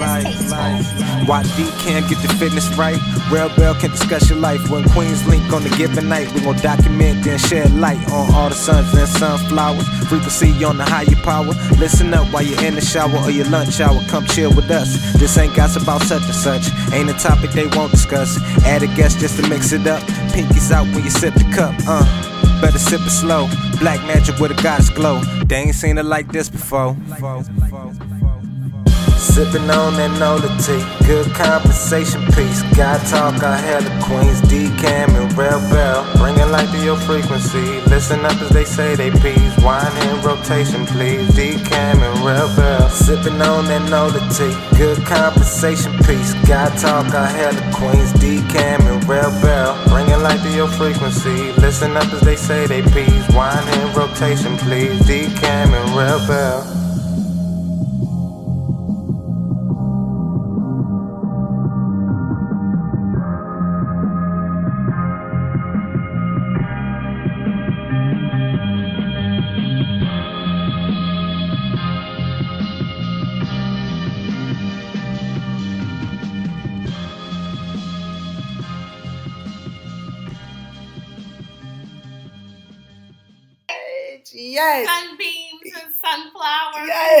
life, life. Why D can't get the fitness right? Ral Belle can discuss your life. When Queens link on the given night, we gon' document then shed light on all the suns and sunflowers. Frequency on the higher power. Listen up while you're in the shower or your lunch hour. Come chill with us. This ain't gossip about such and such. Ain't a topic they won't discuss. Add a guest just to mix it up. Pinkies out when you sip the cup, uh. Better sip it slow. Black magic with a goddess glow. They ain't seen it like this before. Sipping on that Nola tea, good conversation piece. God talk, I had the Queens, D Cam and Red Bell. Bringing light to your frequency. Listen up as they say they peas. Wine in rotation, please. D Cam and Red Bell. Sipping on that Nola tea, good conversation piece. God talk, I had the Queens, D Cam and Red Bell. Bringing light to your frequency. Listen up as they say they peas. Wine in rotation, please. D Cam and Red Bell.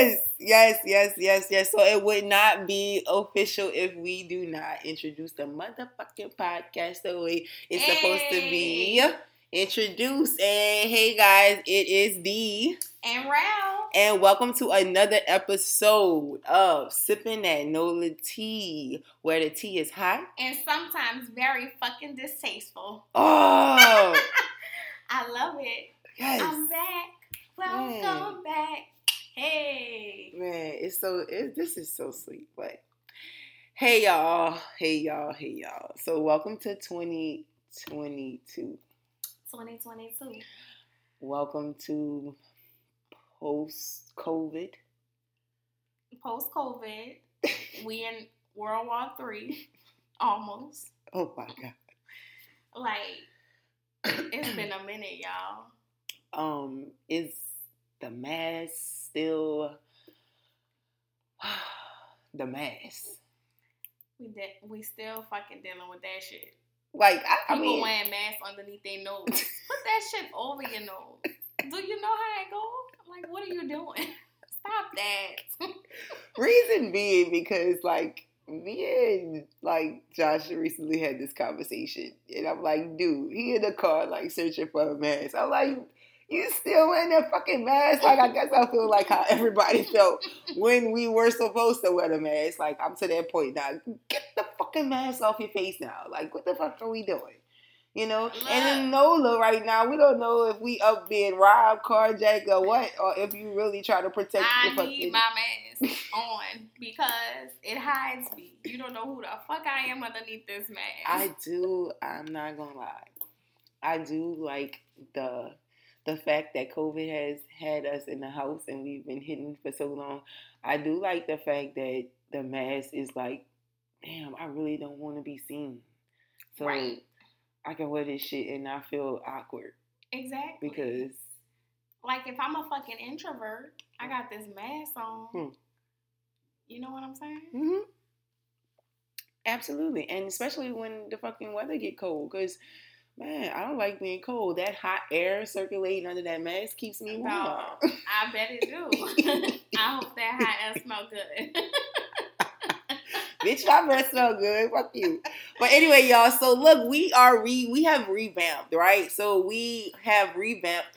Yes, yes, yes, yes, yes. So it would not be official if we do not introduce the motherfucking podcast the way it's supposed to be introduced. And hey guys, it is D. And Rao. And welcome to another episode of Sipping That Nola Tea, where the tea is hot. And sometimes very fucking distasteful. Oh, I love it. yes. I'm back. Welcome back. Hey. Man, it's so it, this is so sweet. But hey y'all, hey y'all, hey y'all. So welcome to 2022. 2022. Welcome to post COVID. Post COVID, we in World War Three, almost. Oh my god. Like it's been a minute, y'all. Um, is the mask still the mask? We de- we still fucking dealing with that shit. Like I, I People mean, wearing masks underneath their nose. Put that shit over your nose. Do you know how it goes? Like, what are you doing? Stop that. Reason being because like me and like Josh recently had this conversation, and I'm like, dude, he in the car like searching for a mask. I'm like, you still wearing that fucking mask? Like, I guess I feel like how everybody felt when we were supposed to wear the mask. Like, I'm to that point now. Get the fucking mask off your face now. Like, what the fuck are we doing? You know, and in NOLA right now, we don't know if we up being robbed, carjacked, or what, or if you really try to protect I the need my mask on because it hides me. You don't know who the fuck I am underneath this mask. I do. I'm not gonna lie. I do like the the fact that COVID has had us in the house and we've been hidden for so long. I do like the fact that the mask is like, damn, I really don't want to be seen. So Right. I can wear this shit and not feel awkward exactly. because like, if I'm a fucking introvert, I got this mask on. Hmm. You know what I'm saying? hmm absolutely, and especially when the fucking weather get cold, because. Man, I don't like being cold. That hot air circulating under that mask keeps me oh, warm. No, I bet it do. I hope that hot air smell good. Bitch, my breath smell good. Fuck you. But anyway, y'all. So look, we are re we have revamped, right? So we have revamped.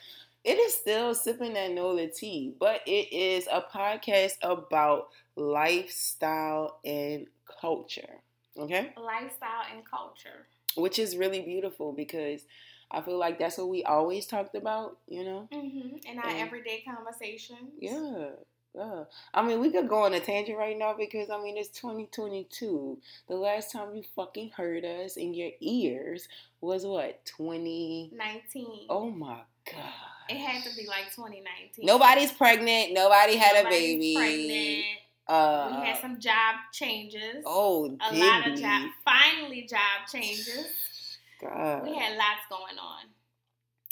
It is still sipping that Nola tea, but it is a podcast about lifestyle and culture. Okay, Lifestyle and culture. Which is really beautiful because I feel like that's what we always talked about. You know. Mm-hmm. In our And- everyday conversations. Yeah. Yeah. I mean, we could go on a tangent right now because I mean, it's 2022. The last time you fucking heard us in your ears was what? 2019? Oh my God. It had to be like 2019. Nobody's pregnant. Nobody had a baby. Pregnant. Uh, we had some job changes. oh, a lot of job, finally job changes. God. We had lots going on.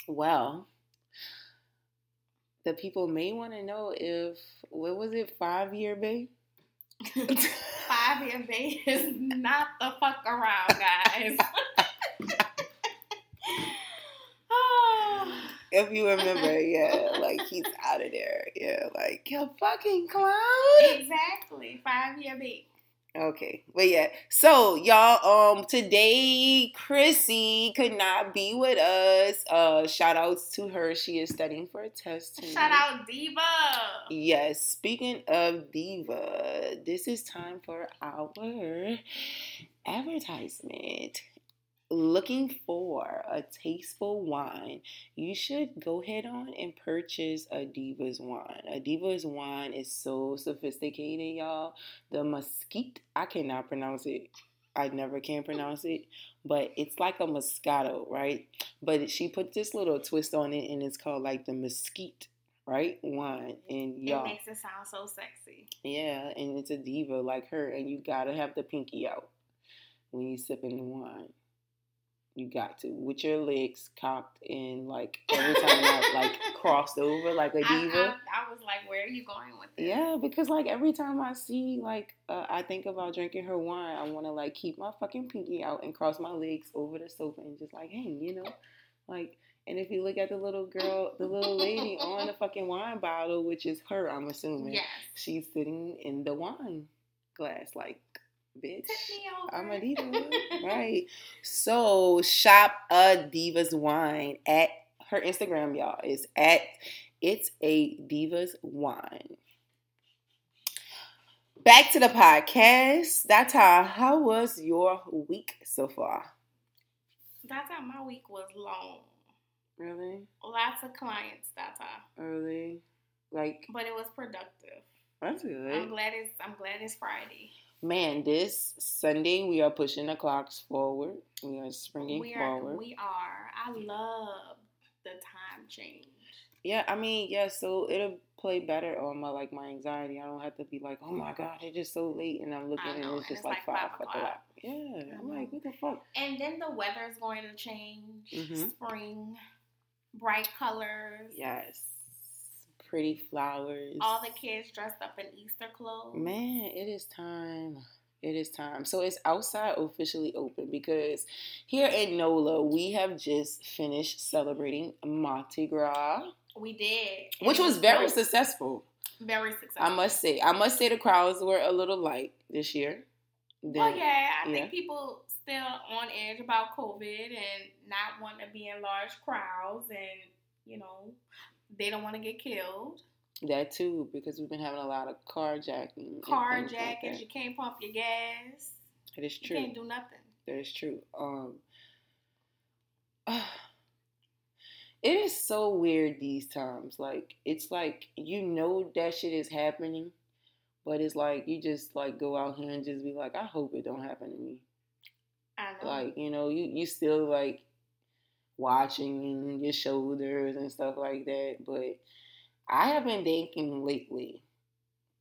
Well, the people may want to know if what was it five year bay. five year bay is not the fuck around, guys. if you remember, yeah, like he's out of there. Yeah, like you fucking clown. exactly, five year baby. Okay, but yeah. So y'all, um, today Chrissy could not be with us. Uh, shout outs to her. She is studying for a test. Tonight. Shout out Diva. Yes. Speaking of Diva, this is time for our advertisement looking for a tasteful wine, you should go head on and purchase a Divas wine. A Divas wine is so sophisticated, y'all. The mesquite, I cannot pronounce it. I never can pronounce it, but it's like a Moscato, right? But she put this little twist on it, and it's called like the mesquite, right? Wine, and y'all. It makes it sound so sexy. Yeah, and it's a diva like her, and you gotta have the pinky out when you sipping the wine. You got to with your legs cocked and like every time I like crossed over like a diva. I, I, I, was like, where are you going with this? Yeah, because like every time I see like uh, I think about drinking her wine, I want to like keep my fucking pinky out and cross my legs over the sofa and just like hang, you know, like. And if you look at the little girl, the little lady on the fucking wine bottle, which is her, I'm assuming, yes. she's sitting in the wine glass, like bitch. I'm a diva, right? So shop a divas wine at her Instagram, y'all. It's at it's a divas wine. Back to the podcast. That's how. How was your week so far? That's how my week was long. Really? Lots of clients. That's how. Really? Like. But it was productive. That's good. I'm glad it's. I'm glad it's Friday man, this Sunday we are pushing the clocks forward. We are springing we are, forward. We are. I love the time change. Yeah, I mean, yeah. So it'll play better on my like my anxiety. I don't have to be like, oh my god, it's just so late, and I'm looking and it's just it's like, like, five o'clock. o'clock. Yeah, mm-hmm. I'm like, what the fuck? And then the weather's going to change. Mm-hmm. Spring, bright colors. Yes pretty flowers. All the kids dressed up in Easter clothes. Man, it is time. It is time. So it's outside officially open because here in NOLA, we have just finished celebrating Mardi Gras. We did. Which was, very successful. Very successful. I must say. I must say the crowds were a little light this year. Then, well, oh, yeah, I yeah. think people still on edge about COVID and not wanting to be in large crowds and, you know, they don't want to get killed. That too, because we've been having a lot of carjacking. Carjackings. Like you can't pump your gas. It is true. You can't do nothing. That is true. Um, uh, it is so weird these times. Like it's like you know that shit is happening, but it's like you just like go out here and just be like, I hope it don't happen to me. I know. Like you know, you you still like watching your shoulders and stuff like that. But I have been thinking lately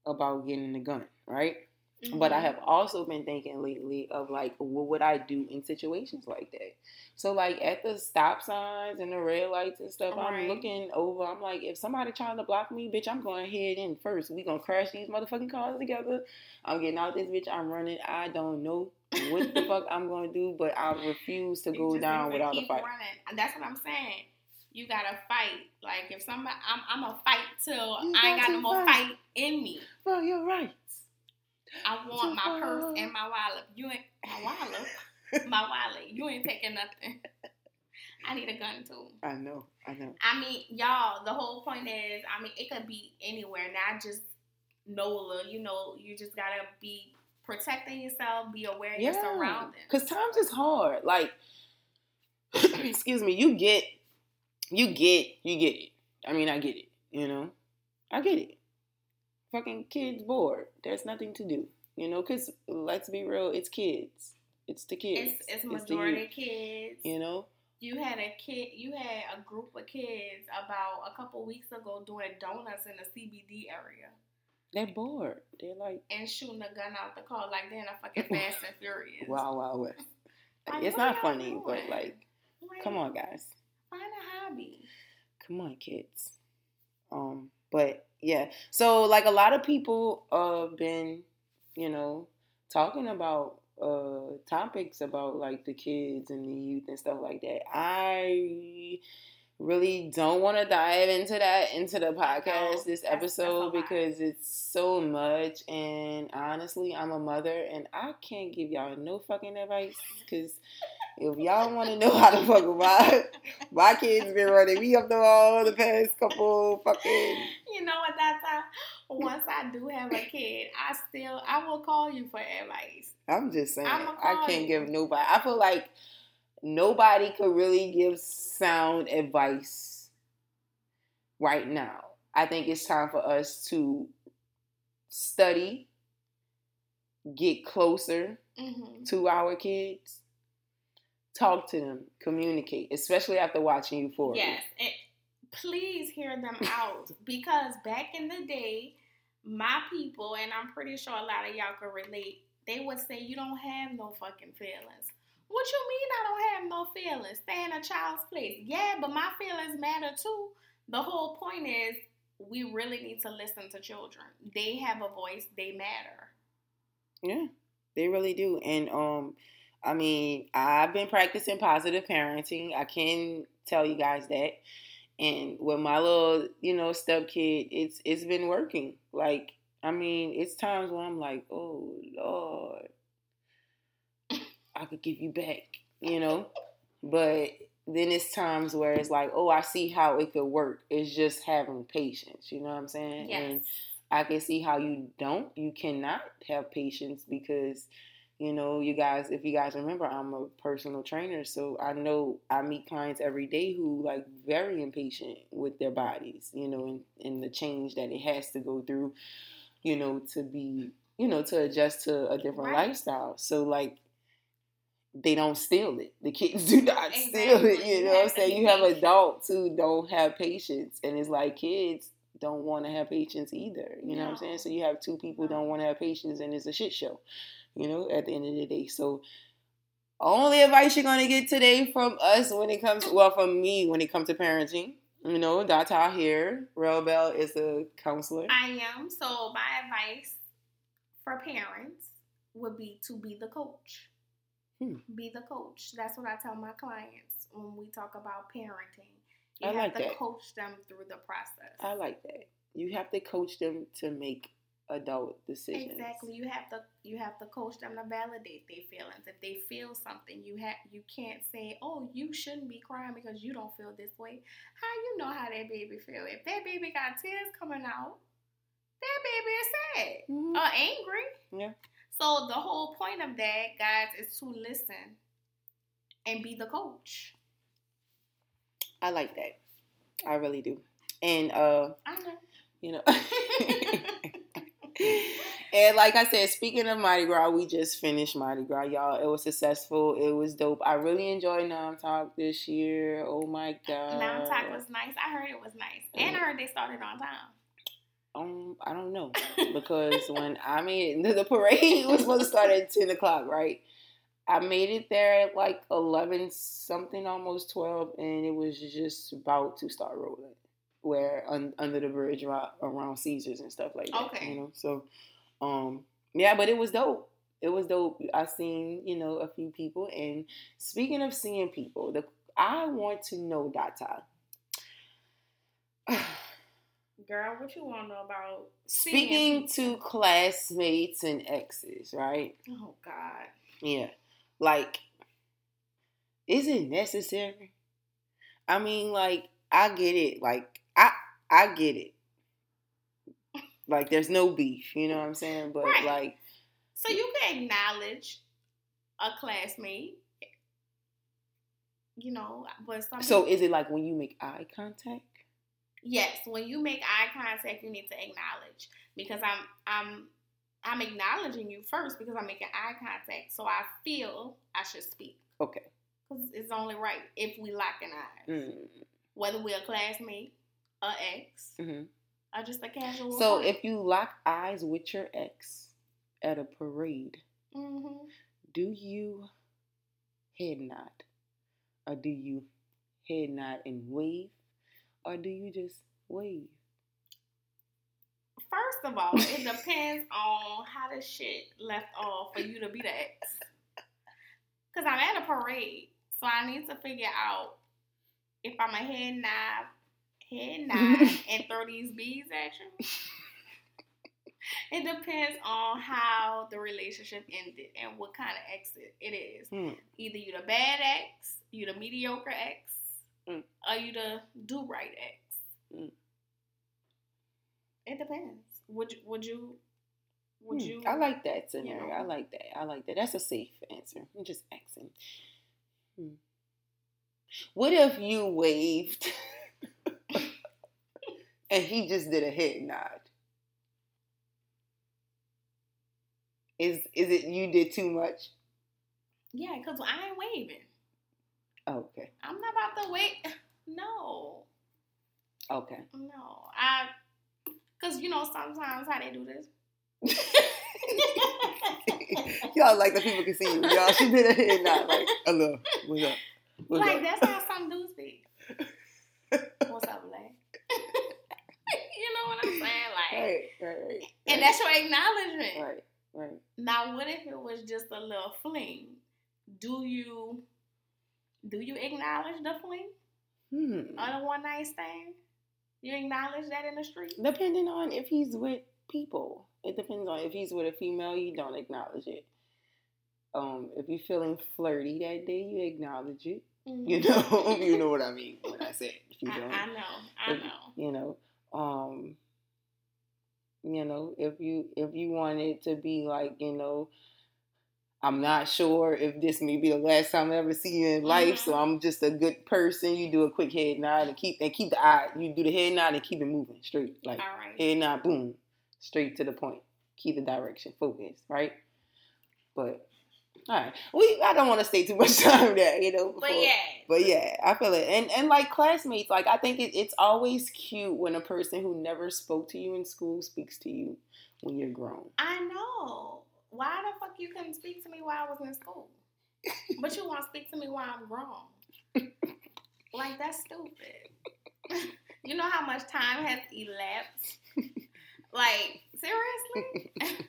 about getting a gun, right? Mm-hmm. But I mm-hmm. have also been thinking lately of like, what would I do in situations like that? So like at the stop signs and the red lights and stuff, right. I'm looking over. I'm like, if somebody trying to block me, bitch, I'm going head in first. We gonna crash these motherfucking cars together. I'm getting out this bitch. I'm running. I don't know what the fuck I'm gonna do, but I refuse to go down without a fight. Running. That's what I'm saying. You gotta fight. Like if somebody, I'm, I'm a fight till you I ain't got no more fight. fight in me. Well, you're rights. I want my purse and my wallet. You ain't my wallet. my wallet. You ain't taking nothing. I need a gun too. I know. I know. I mean, y'all. The whole point is, I mean, it could be anywhere, not just NOLA. You know, you just gotta be protecting yourself, be aware of yeah. your surroundings. Because times is hard. Like, excuse me, you get, you get, you get it. I mean, I get it. You know, I get it. Fucking kids bored. There's nothing to do. You know, because let's be real, it's kids. It's the kids. It's, it's majority it's kids. You know. You had a kid. You had a group of kids about a couple weeks ago doing donuts in the CBD area. They're bored. They're like and shooting a gun out the car like they're in a fucking Fast and Furious. Wow, wow, wow. Like, it's not funny, doing? but like, like, come on, guys. Find a hobby. Come on, kids. Um, but yeah, so like a lot of people have uh, been, you know, talking about uh topics about like the kids and the youth and stuff like that. I really don't want to dive into that into the podcast this episode because it's so much and honestly I'm a mother and I can't give y'all no fucking advice because if y'all want to know how the fuck my my kids been running me up the wall the past couple fucking you know what that's how once I do have a kid I still I will call you for advice I'm just saying I can't you. give nobody I feel like nobody could really give sound advice right now. I think it's time for us to study, get closer mm-hmm. to our kids, talk to them, communicate, especially after watching Euphoria. Yes, and please hear them out because back in the day, my people, and I'm pretty sure a lot of y'all can relate, they would say you don't have no fucking feelings. What you mean I don't have no feelings? Stay in a child's place. Yeah, but my feelings matter too. The whole point is we really need to listen to children. They have a voice, they matter. Yeah, they really do. And um I mean, I've been practicing positive parenting. I can tell you guys that. And with my little, you know, step kid, it's it's been working. Like, I mean, it's times where I'm like, oh Lord, I could give you back, you know. But then it's times where it's like, oh, I see how it could work. It's just having patience, you know what I'm saying? Yes. And I can see how you don't, you cannot have patience because, you know, you guys, if you guys remember, I'm a personal trainer, so I know I meet clients every day who like very impatient with their bodies, you know, and, and the change that it has to go through, you know, to be, you know, to adjust to a different right. lifestyle. So like they don't steal it. The kids do not exactly. steal it. You know what I'm saying? You have adults who don't have patience, and it's like kids don't want to have patience either. You know no. what I'm saying? So you have two people don't want to have patience, and it's a shit show. You know, at the end of the day. So only advice you're gonna get today from us when it comes, well, from me when it comes to parenting. You know, Data here. Ral Belle is a counselor. I am. So my advice for parents would be to be the coach. Hmm. Be the coach. That's what I tell my clients when we talk about parenting. You I have like to that. coach them through the process. I like that. You have to coach them to make adult decisions. Exactly. You have to you have to coach them to validate their feelings. If they feel something, you have you can't say, "Oh, you shouldn't be crying because you don't feel this way." How you know how that baby feel? If that baby got tears coming out, that baby is sad mm-hmm. or angry. Yeah. So the whole point of that, guys, is to listen and be the coach. I like that. I really do. And uh you know And like I said, speaking of Mardi Gras, we just finished Mardi Gras, y'all. It was successful. It was dope. I really enjoyed Nam Talk this year. Oh my god. Nam Talk was nice. I heard it was nice. And I heard they started on time. Um, I don't know because when I made the parade was supposed to start at ten o'clock, right? I made it there at like eleven something, almost twelve, and it was just about to start rolling. Where un, under the bridge around, around Caesars and stuff like that. Okay. You know, so um, yeah, but it was dope. It was dope. I seen you know a few people, and speaking of seeing people, the I want to know Data. Girl, what you want to know about speaking to classmates and exes, right? Oh God. Yeah, like, is it necessary? I mean, like, I get it. Like, I I get it. Like, there's no beef. You know what I'm saying? But right. like, so you can acknowledge a classmate. You know, but some so is it like when you make eye contact? Yes, when you make eye contact, you need to acknowledge because I'm I'm I'm acknowledging you first because I'm making eye contact. So I feel I should speak. Okay. Because it's only right if we lock in eyes, mm. whether we're a classmate, a ex, mm-hmm. or just a casual. So friend. if you lock eyes with your ex at a parade, mm-hmm. do you head nod, or do you head nod and wave? or do you just wave? First of all, it depends on how the shit left off for you to be the ex. Cause I'm at a parade, so I need to figure out if I'm a head nod, head nod, and throw these bees at you. It depends on how the relationship ended and what kind of exit it is. Hmm. Either you the bad ex, you the mediocre ex, Mm. or you the do right ex. Mm. It depends. Would you? Would you? Would Hmm, you? I like that scenario. know? I like that. I like that. That's a safe answer. I'm just asking. Hmm. What if you waved and he just did a head nod? Is is it you did too much? Yeah, because I ain't waving. Okay. I'm not about to wait. No, Okay. no. I, because you know sometimes how they do this. Y'all like the people can see you. Y'all she did a head nod like hello. What's up? What's like up? that's how some dudes be. What's up, Lay? you know what I'm saying? Like, Right, right, right. and that's your acknowledgement. right, right. Now, what if it was just a little fling? Do you do you acknowledge the fling Hmm. or the one night stand? You acknowledge that in the street? Depending on if he's with people. It depends on if he's with a female, you don't acknowledge it. Um, if you're feeling flirty that day, you acknowledge it. You know, you know what I mean when I said if you I, don't. I know, I If- know. You know, um, you know, if you if you want it to be like, you know, I'm not sure if this may be the last time I ever see you in life, so Mhm. I'm just a good person. You do a quick head nod and keep and keep the eye. You do the head nod and keep it moving straight, like right. head nod, boom, straight to the point. Keep the direction, focus, right? But all right, we I don't want to stay too much time there, you know. But yeah, but yeah, I feel it, and and like classmates, like I think it, it's always cute when a person who never spoke to you in school speaks to you when you're grown. I know. Why the fuck you couldn't speak to me while I was in school? but you want to speak to me while I'm grown? like that's stupid. you know how much time has elapsed? like seriously?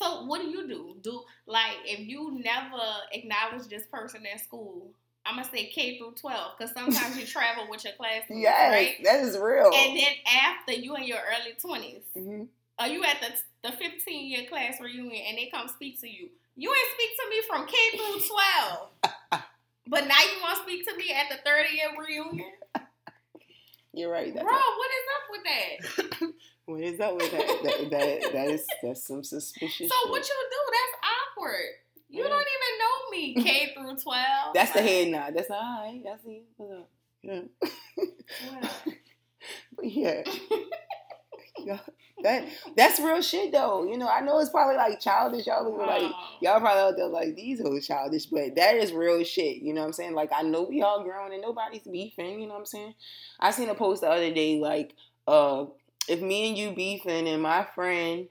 So what do you do? Do like if you never acknowledge this person at school? I'm gonna say K through 12 because sometimes you travel with your classmates, Yes, right? that is real. And then after you in your early 20s, Mhm. are you at the the 15 year class reunion and they come speak to you? You ain't speak to me from K through 12. but now you want to speak to me at the 30 year reunion? You're right. Bro, That's what is up with that? What is up with that? that, that? That is that's some suspicious. So shit. what you do? That's awkward. You Yeah. don't even know me, K through 12. That's the head nod. That's all right. That's it. What's up? Yeah. But yeah. Yeah, that that's real shit though. You know, I know it's probably like childish. Y'all look like y'all probably out there like these hoes childish, but that is real shit. You know what I'm saying? Like I know we all grown and nobody's beefing. You know what I'm saying? I seen a post the other day like, uh, if me and you beefing and my friend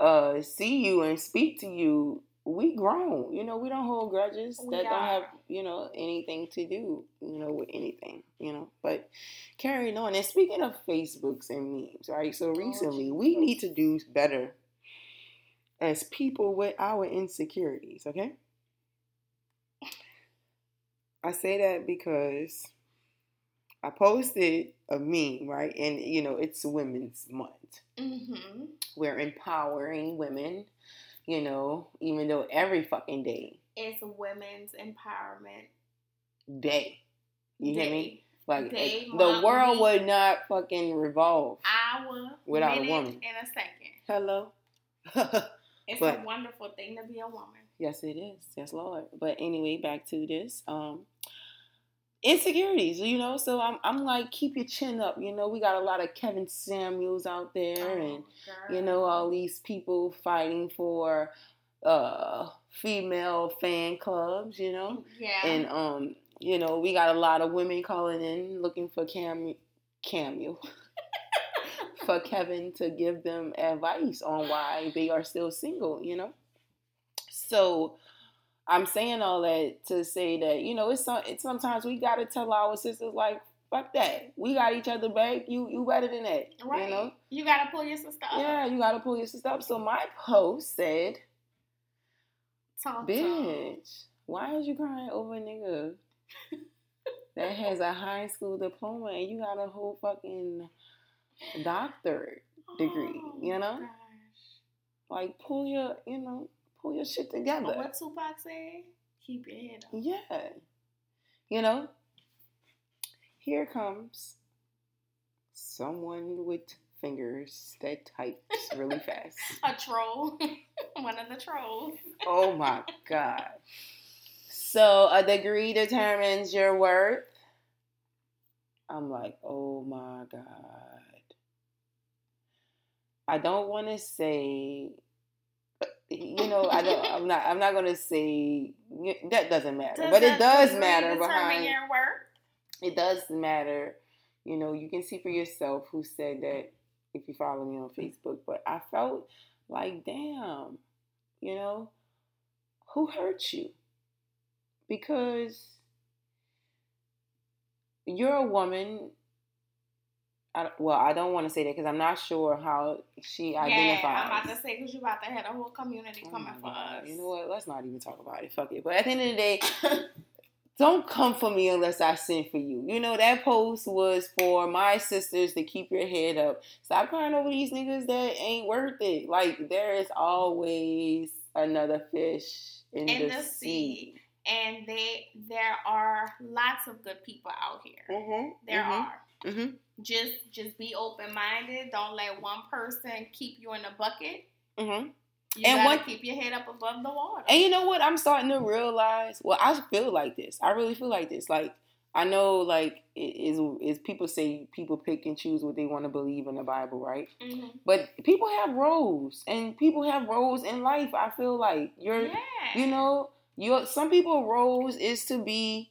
uh see you and speak to you, we grown. You know, we don't hold grudges We that don't have you know anything to do you know with anything. You know, but carrying on and speaking of Facebooks and memes, right? So recently we need to do better as people with our insecurities, okay? I say that because I posted a meme, right? And you know, it's Women's Month. Mm-hmm. We're empowering women, you know, even though every fucking day, It's women's empowerment day. You day. hear me? Like Day, the world would not fucking revolve. Hour, Without a woman. in a second. Hello. It's But- a wonderful thing to be a woman. Yes, it is. Yes, Lord. But anyway, back to this. Um insecurities, you know. So I'm I'm like, keep your chin up. You know, we got a lot of Kevin Samuels out there and Oh, you know, all these people fighting for uh female fan clubs, you know. yeah. And um, you know, we got a lot of women calling in looking for Cam Camille. for Kevin to give them advice on why they are still single, you know? So I'm saying all that to say that, you know, it's, some, it's sometimes we got to tell our sisters, like, Fuck that. We got each other back. You you better than that. Right. You know? You gotta pull your sister up. Yeah, you gotta pull your sister up. So my post said, Talk. Bitch, why is you crying over a nigga that has a high school diploma and you got a whole fucking doctorate degree, Oh, you know? gosh. Like pull your, you know, pull your shit together. But what Tupac said? Keep your head up. Yeah. You know? Here comes someone with fingers that types really fast. A troll. One of the trolls. Oh my god. So a degree determines your worth. I'm like, oh my god. I don't want to say, you know, I don't. I'm not. I'm not gonna say that doesn't matter, but it does matter behind. your worth. It does matter. You know, you can see for yourself who said that if you follow me on Facebook. But I felt like, damn, you know, who hurt you? Because you're a woman. I, well, I don't want to say that because I'm not sure how she Yeah, identifies. I'm about to say because you about to have a whole community Oh coming for us. You know what? Let's not even talk about it. Fuck it. But at the end of the day, don't come for me unless I send for you. You know, that post was for my sisters to keep your head up. Stop crying over these niggas that ain't worth it. Like, there is always another fish in, In the, the sea. sea. and they there are lots of good people out here. Mm-hmm. There are. Mm-hmm. Just just be open minded. Don't let one person keep you in a bucket. Mm-hmm. You And what- keep your head up above the water. And you know what? I'm starting to realize. Well, I feel like this. I really feel like this. Like I know, like it is is people say people pick and choose what they want to believe in the Bible, right? Mhm. But people have roles, and people have roles in life. I feel like you're, Yeah. you know, your some people roles is to be.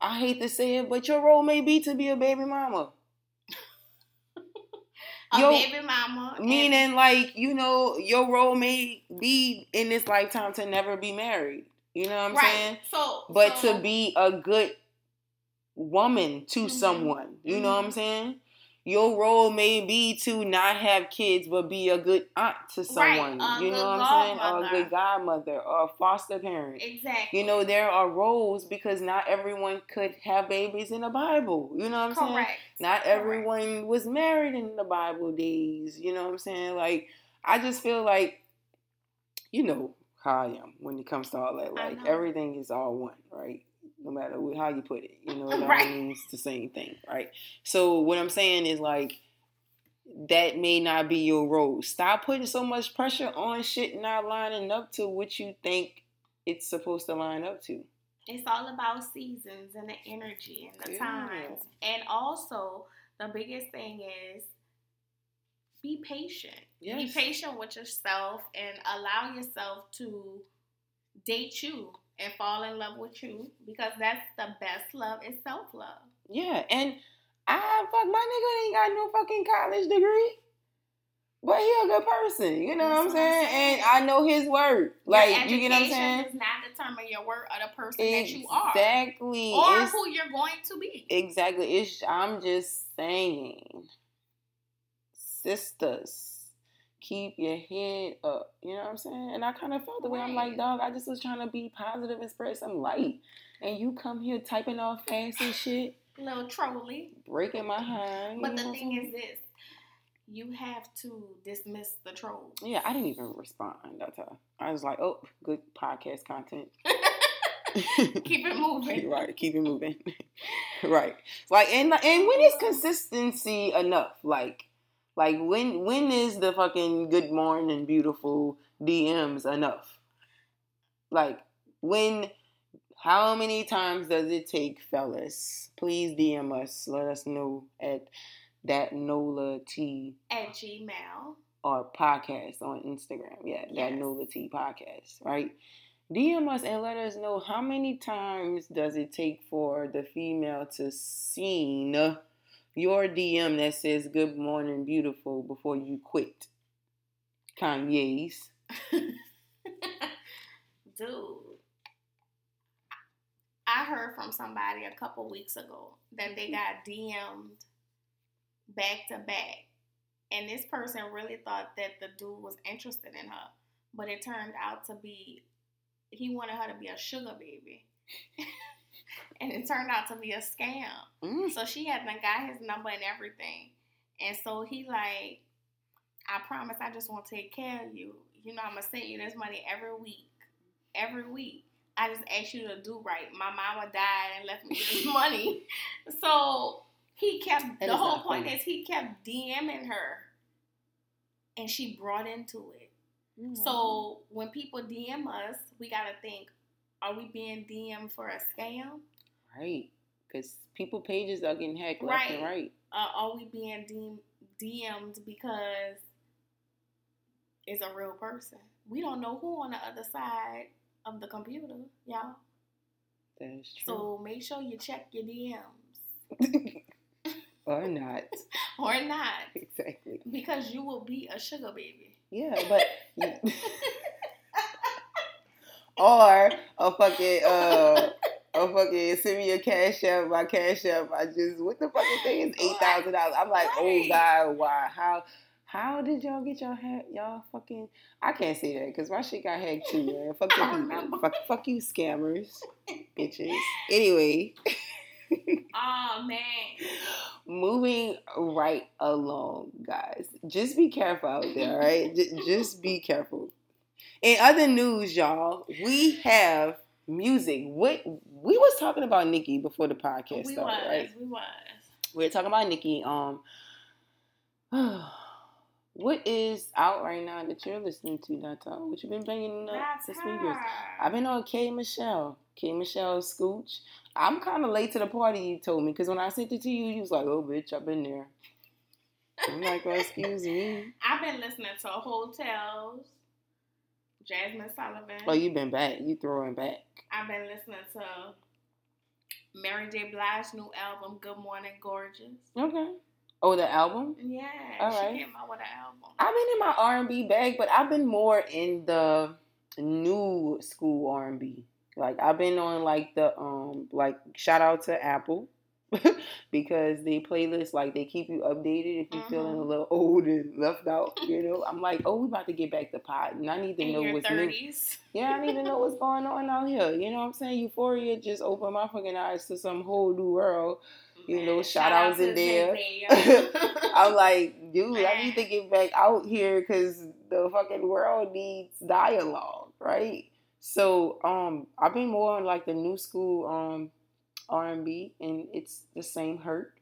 I hate to say it, but your role may be to be a baby mama. a yo, baby mama. Meaning, like, you know, your role may be in this lifetime to never be married. You know what I'm right. saying? So But so, to be a good woman to Mhm. someone. You know what I'm Mhm. saying? Your role may be to not have kids, but be a good aunt to someone. a you know what I'm saying? Or a good godmother or a foster parent. Exactly. You know, there are roles because not everyone could have babies in the Bible. You know what I'm saying? Correct. Not Correct. everyone was married in the Bible days. You know what I'm saying? Like, I just feel like, you know how I am when it comes to all that. Like, everything is all one, right? No matter how you put it, you know, it all Right. means the same thing, right? So, what I'm saying is like, that may not be your role. Stop putting so much pressure on shit not lining up to what you think it's supposed to line up to. It's all about seasons and the energy and the Yeah. times. And also, the biggest thing is be patient. Be patient with yourself and allow yourself to date you and fall in love with you because that's the best love is self love. Yeah, and I fuck my nigga ain't got no fucking college degree. But he a good person, you know what I'm That's what I'm saying? And I know his word. Like, you get what I'm saying? does not determine your worth or the person that you are. Exactly. Or It's- who you're going to be. Exactly. It's I'm just saying, sisters, keep your head up. You know what I'm saying? And I kind of felt the way I'm like, dog. I just was trying to be positive and spread some light, and you come here typing off fast and shit, little trolly. breaking my heart. But the know what I'm thing is this you have to dismiss the trolls. Yeah, I didn't even respond. I was like, oh, good podcast content. Keep it moving. right, keep it moving. right. Like and and when is consistency enough? Like like when when is the fucking good morning beautiful DMs enough? Like when how many times does it take, fellas? Please DM us. Let us know at that Nola T At Gmail. or podcast on Instagram. Yeah, that Yes. Nola T podcast, right? DM us and let us know how many times does it take for the female to seen your DM that says "Good morning, beautiful" before you quit. Kanye's. Dude. I heard from somebody a couple weeks ago that they got DM'd back to back. And this person really thought that the dude was interested in her. But it turned out to be, he wanted her to be a sugar baby. and it turned out to be a scam. Mm. So she had done got his number and everything. And so he like, I promise I just won't take care of you. You know, I'm gonna send you this money every week. Every week. I just asked you to do right. My mama died and left me this money. So he kept That the whole point funny. is he kept DMing her and she brought into it. Mm. So when people DM us, we gotta think, are we being DM for a scam? right, because people pages are getting hacked left and Right. right. uh, are we being DM- DM'd because it's a real person? We don't know who on the other side of the computer, y'all. That's true. So make sure you check your DMs or not. or not, Exactly. because you will be a sugar baby. Yeah, but or a fucking uh a fucking send me a cash app, my cash app. I just what the fucking thing is eight thousand dollars. I'm like, oh god, why? How how did y'all get y'all hack y'all fucking I can't say that because my shit got hacked too, man. Fuck I the people. remember. Fuck, fuck you scammers. Bitches. Anyway. Oh man. moving right along, guys. Just be careful out there, all right? Just be careful. In other news, y'all, we have music. What we was talking about Nikki before the podcast We started, was, right? we was. We were talking about Nikki. Um, what is out right now that you're listening to, Data? What you been banging up That's this her. weekend? I've been on K Michelle. K Michelle Scooch. I'm kind of late to the party, you told me, because when I sent it to you, you was like, oh, bitch, I've been there. I'm like, well, excuse me. I've been listening to Heaux Tales, Jazmine Sullivan. Oh, you've been back. You throwing back. I've been listening to Mary J. Blige's new album, Good Morning Gorgeous. Okay. Oh, the album? Yeah, All she right. came out with an album. I've been in my R&B bag, but I've been more in the new school R&B. Like I've been on like the um like shout out to Apple because they playlist like they keep you updated if you're feeling a Mhm. little old and left out. You know, I'm like, oh, we about to get back to pot, and I need to In know what's new. Yeah, I need to know what's going on out here. You know what I'm saying? Euphoria just opened my fucking eyes to some whole new world. You know, Man, shout outs in there. I'm like, dude, I need to get back out here because the fucking world needs dialogue, right? So, um, I've been more on like the new school um R and B, and it's the same hurt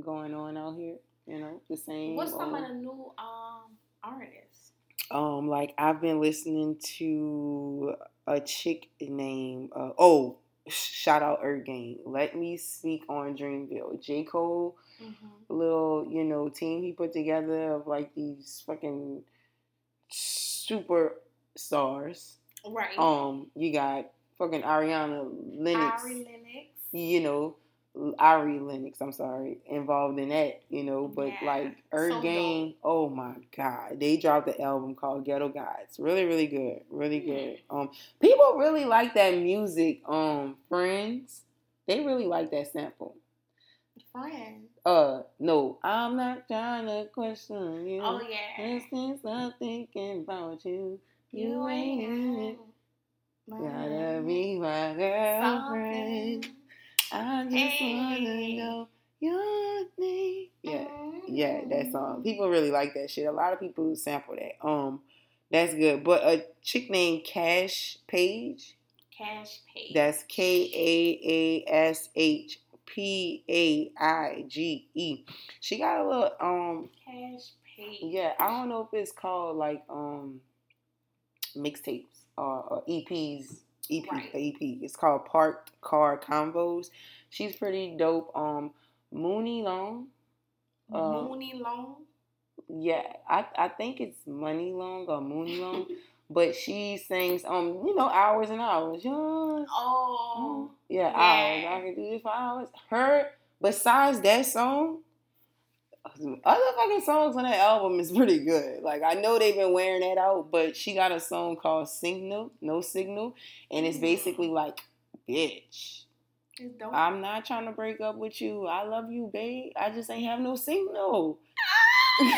going on out here. You know, the same. What's some um, of the new um artists? um, like I've been listening to a chick named uh, oh, shout out Earth Gang. Let me speak on Dreamville. J Cole Mm-hmm. little, you know, team he put together of like these fucking super stars. Right. Um, you got fucking Ariana Lennox, Ari Lennox. You know, Ari Lennox, I'm sorry, involved in that, you know, but Yeah, like so Earth Gang, oh my god, they dropped the album called Ghetto Gods. Really, really good. Really good. Um people really like that music, um, friends. They really like that sample. Friend. Uh, no, I'm not trying to question you. Oh yeah. Instance, I'm thinking about you. You ain't in. Gotta be my girlfriend. Something. I just Hey. wanna know your name. Yeah, yeah, that Mhm. song. People really like that shit. A lot of people sample that. Um, that's good. But a chick named Kaash Paige. Kaash Paige. That's K A A S H P A I G E. She got a little um Kaash Paige. yeah, I don't know if it's called like um mixtapes or, or EPs. EP, Right. EP. It's called Parked Car Convos. She's pretty dope. Um, Muni Long. Uh, Muni Long. Yeah, I I think it's Money Long or Muni Long, but she sings um you know hours and hours. Oh. Yeah, Yeah. hours. I can do this for hours. Her, besides that song, other fucking songs on that album is pretty good. Like I know they've been wearing that out, but she got a song called Signal, No Signal, and it's mm. basically like, bitch, I'm not trying to break up with you. I love you, babe. I just ain't have no signal.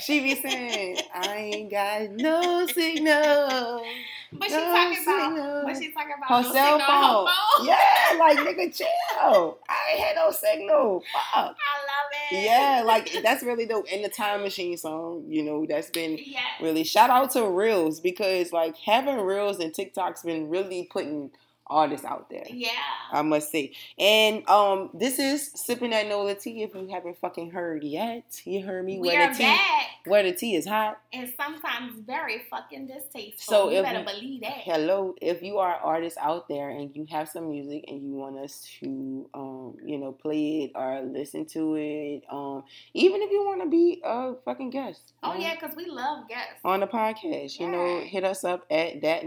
She be saying, I ain't got no signal. but she's no talking signal. about. But she's talking about Her no cell phone. her phone. Yeah, like nigga, chill. I ain't had no signal. Fuck. I it. Yeah, like that's really dope. And the time machine song, you know, that's been Yes. really shout out to Reels because like having Reels and TikTok's been really putting artists out there. Yeah. I must say. And um this is sipping that Nola tea if you haven't fucking heard yet. You heard me we where are the tea back, where the tea is hot. and sometimes very fucking distasteful. So you if better we- believe that. Hello, if you are an artist out there and you have some music and you want us to um, you know, play it or listen to it, um, even if you want to be a fucking guest. Oh um, yeah, because we love guests. On the podcast, you know, hit us up at that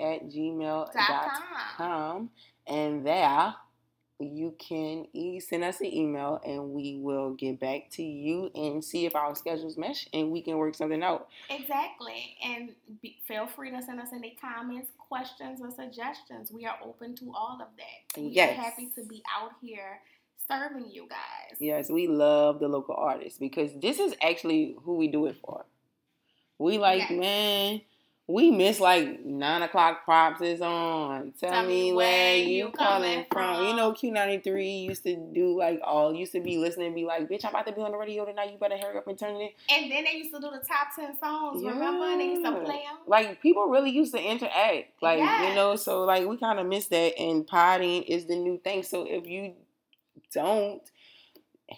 at gmail Dot com. com, and there you can e- send us an email and we will get back to you and see if our schedules mesh and we can work something out. Exactly. And be, feel free to send us any comments, questions, or suggestions. We are open to all of that. We Yes. are happy to be out here serving you guys. Yes, we love the local artists because this is actually who we do it for. We like, Yes. man, we miss like nine o'clock props is on. Tell, me where you calling from. You know, Q93 used to do like all used to be listening and be like, bitch, I'm about to be on the radio tonight. You better hurry up and turn it. In. And then they used to do the top 10 songs, remember? And they used to play them. Like people really used to interact. Like, you know, so like we kind of miss that and potting is the new thing. So if you don't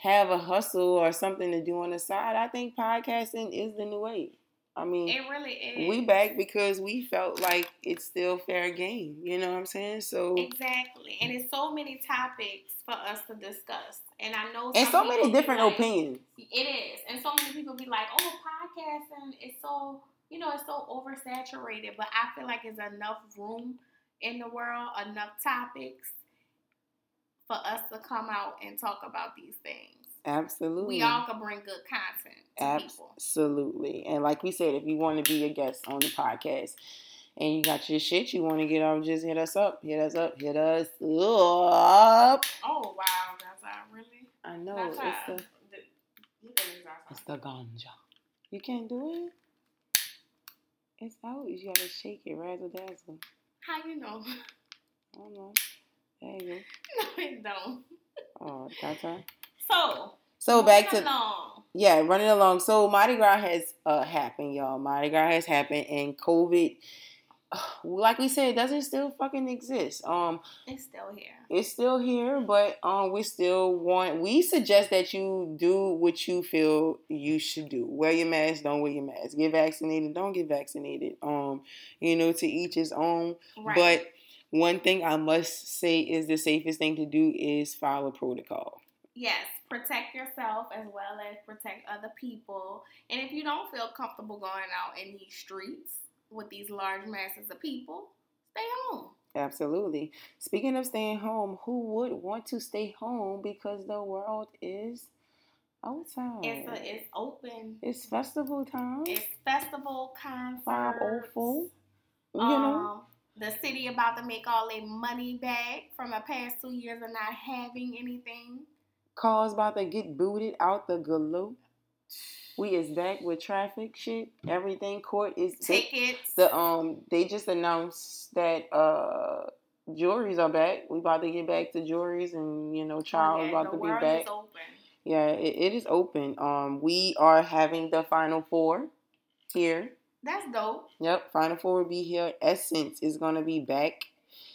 have a hustle or something to do on the side, I think podcasting is the new wave. I mean, It really is. we back because we felt like it's still fair game. You know what I'm saying? So Exactly. And it's so many topics for us to discuss. And I know and so many different like- opinions. It is. And so many people be like, oh, podcasting is so, you know, it's so oversaturated. But I feel like there's enough room in the world, enough topics for us to come out and talk about these things. Absolutely. We all can bring good content to people. Absolutely. And like we said, if you want to be a guest on the podcast and you got your shit you want to get on, just hit us up. Hit us up. Hit us up. Oh, wow. That's not really. I know. That's It's not- the, the- it's the ganja. You can't do it? It's out. You gotta shake it, razzle dazzle. How you know? I don't know. There you go. no, it don't. Oh, that's her. So, So back to along. yeah, running along. So Mardi Gras has uh, happened, y'all. Mardi Gras has happened, and COVID, like we said, doesn't still fucking exist. Um, It's still here. it's still here, but um, we still want. We suggest that you do what you feel you should do. Wear your mask. Don't wear your mask. Get vaccinated. Don't get vaccinated. Um, you know, to each his own. Right. But one thing I must say is the safest thing to do is follow protocol. yes, protect yourself as well as protect other people. And if you don't feel comfortable going out in these streets with these large masses of people, stay home. Absolutely. Speaking of staying home, who would want to stay home because the world is outside? It's a, it's open. It's festival time. It's festival concerts. Five oh four. You know, Um, the city about to make all their money back from the past two years of not having anything. Cars about to get booted out the galoo. We is back with traffic shit. Everything court is Tickets. the um they just announced that uh juries are back. We about to get back to juries and you know trials Yeah, about to be back. Yeah, it, it is open. Um, we are having the final four here. That's dope. Yep, final four will be here. Essence is gonna be back.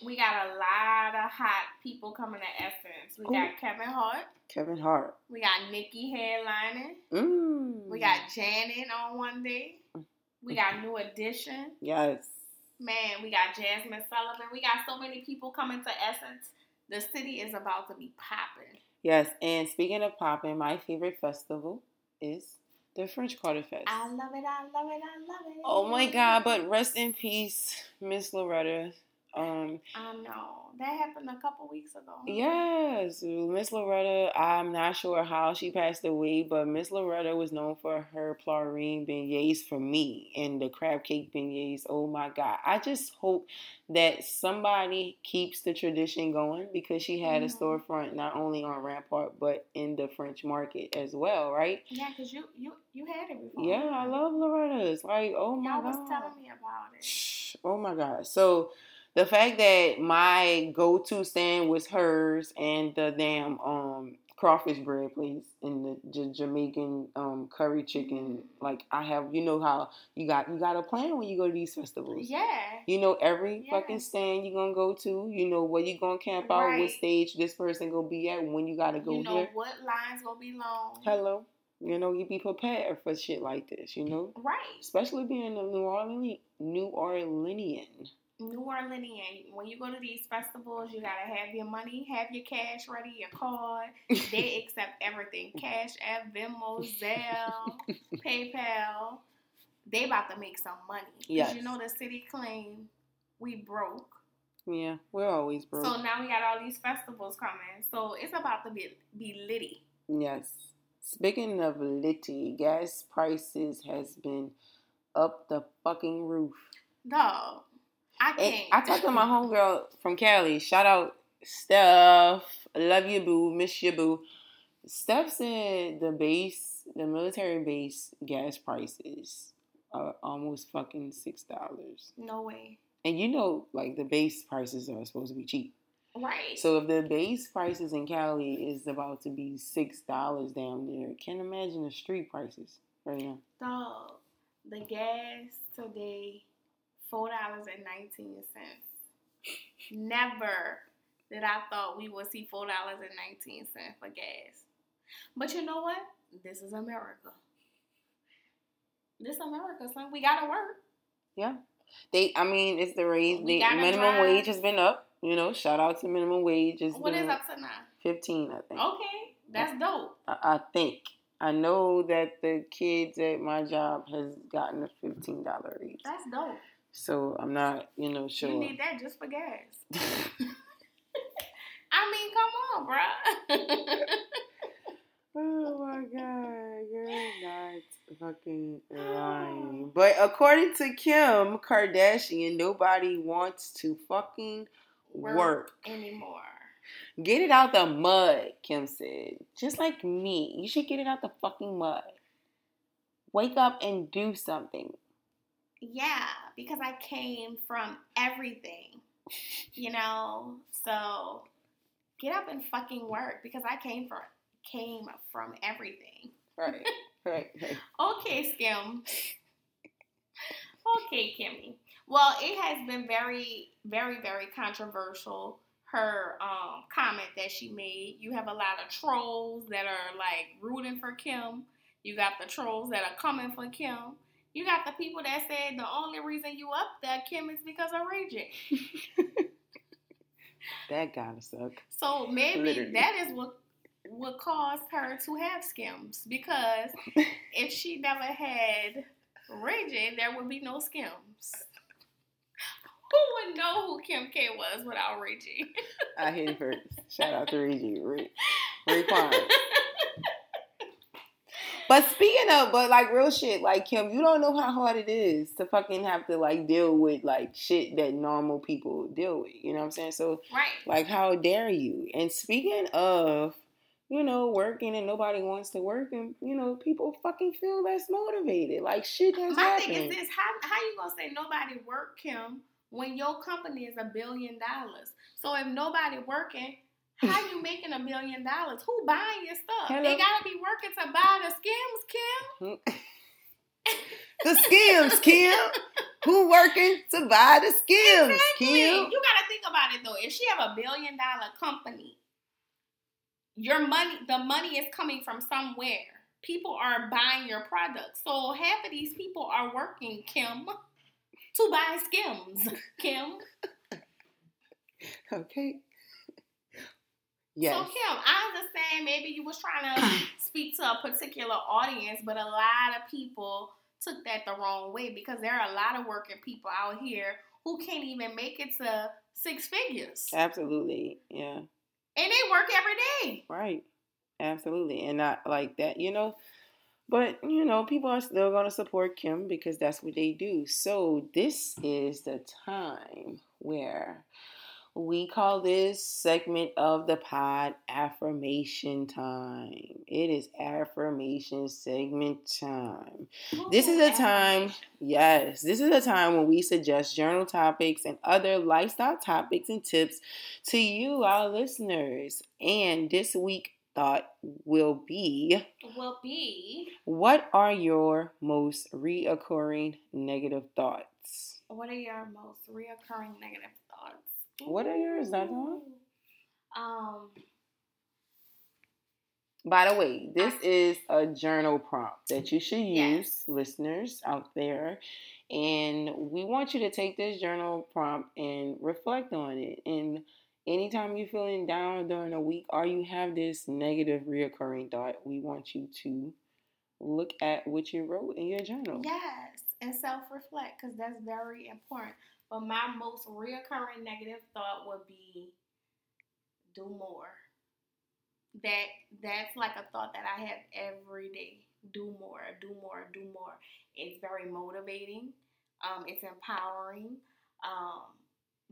We got a lot of hot people coming to Essence. We got Kevin Hart. Kevin Hart. We got Nikki headlining. Mm. We got Janet on one day. We got New Edition. yes. Man, we got Jazmine Sullivan. We got so many people coming to Essence. The city is about to be popping. Yes, and speaking of popping, my favorite festival is the French Quarter Fest. I love it. I love it. I love it. Oh my God! But rest in peace, Miss Loretta. Um, I know that happened a couple weeks ago. Yes, Miss Loretta. I'm not sure how she passed away, but Miss Loretta was known for her praline beignets for me and the crab cake beignets. Oh my God! I just hope that somebody keeps the tradition going because she had a Mhm. storefront not only on Rampart but in the French Market as well, right? Yeah, cause you you you had it before. Yeah, I love Loretta's. Like, oh my god. Y'all God. was telling me about it. Oh my god. So the fact that my go-to stand was hers and the damn um crawfish bread place and the J- Jamaican um curry chicken like I have you know how you got you got a plan when you go to these festivals. Yeah. You know every fucking stand you're gonna go to. You know where you gonna camp out, what stage this person gonna be at, when you gotta go you know here. what lines gonna be long. Hello. You know, you be prepared for shit like this, you know? Right. Especially being a New Orleans New Orleanian. New Orleanian. When you go to these festivals, you gotta have your money, have your cash ready, your card. They accept everything: Cash App, Venmo, Zelle, PayPal. They about to make some money. Yes. You know the city claim we broke. Yeah, we're always broke. So now we got all these festivals coming. So it's about to be be litty. yes. Speaking of litty, gas prices has been up the fucking roof. Dog. I can't. I talked to my homegirl from Cali. Shout out Steph. Love you, boo. Miss you, boo. Steph said the base, the military base gas prices are almost fucking six dollars. No way. And you know, like the base prices are supposed to be cheap. Right. So if the base prices in Cali is about to be six dollars down there, can't imagine the street prices right now. Dog, the gas today, four dollars and nineteen cents. Never did I thought we would see four dollars and nineteen cents for gas. But you know what? This is America. This America, son. We gotta work. Yeah. They I mean it's the raise the minimum drive. wage has been up. You know, shout out to minimum wage. It's What is up to now? fifteen, I think. Okay, that's dope. I, I think. I know that the kids at my job has gotten a fifteen dollar raise. That's dope. So I'm not, you know, sure. You need that just for gas. I mean, come on, bruh. Oh my god, you're not fucking lying. But according to Kim Kardashian, nobody wants to fucking work. anymore. Get it out the mud, Kim said. Just like me. You should get it out the fucking mud. Wake up and do something. Yeah, because I came from everything, you know. So get up and fucking work because I came from came from everything. Right, right, right. Okay, Skim. Okay, Kimmy. Well, it has been very, very, very controversial. Her um, comment that she made. You have a lot of trolls that are like rooting for Kim. You got the trolls that are coming for Kim. You got the people that said the only reason you up there, Kim, is because of Ray J. That gotta suck. So maybe Literally. that is what what caused her to have skims because if she never had Ray J, there would be no skims. Who would know who Kim K was without Ray J? I hit it first. Shout out to Reggie. Ray, Raekwon. But speaking of, but like real shit, like Kim, you don't know how hard it is to fucking have to like deal with like shit that normal people deal with. You know what I'm saying? So right. like, how dare you? And speaking of, you know, working and nobody wants to work, and you know, people fucking feel less motivated. Like shit has My happened. thing is this: how how you gonna say nobody work Kim when your company is a billion dollars? So if nobody working. How you making a million dollars? Who buying your stuff? Hello? They gotta be working to buy the skims, Kim. the skims, Kim. Who working to buy the skims, Exactly. Kim? You gotta think about it though. If she have a billion dollar company, your money, the money is coming from somewhere. People are buying your product. So half of these people are working, Kim, to buy skims. Kim. Okay. So Kim, I understand maybe you was trying to speak to a particular audience, but a lot of people took that the wrong way because there are a lot of working people out here who can't even make it to six figures. Absolutely. Yeah. And they work every day. Right. Absolutely. And not like that, you know. But, you know, people are still going to support Kim because that's what they do. So, this is the time where we call this segment of the pod affirmation time. It is affirmation segment time. This is a time, yes, this is a time when we suggest journal topics and other lifestyle topics and tips to you, our listeners. And this week thought will be will be what are your most reoccurring negative thoughts? What are your most reoccurring negative thoughts? What are yours, Donna? Um. By the way, this is a journal prompt that you should use, listeners out there. And we want you to take this journal prompt and reflect on it. And anytime you're feeling down during a week or you have this negative reoccurring thought, we want you to look at what you wrote in your journal. Yes, and self reflect because that's very important. But my most reoccurring negative thought would be do more. That that's like a thought that I have every day. Do more, do more, do more. It's very motivating. Um, it's empowering. Um,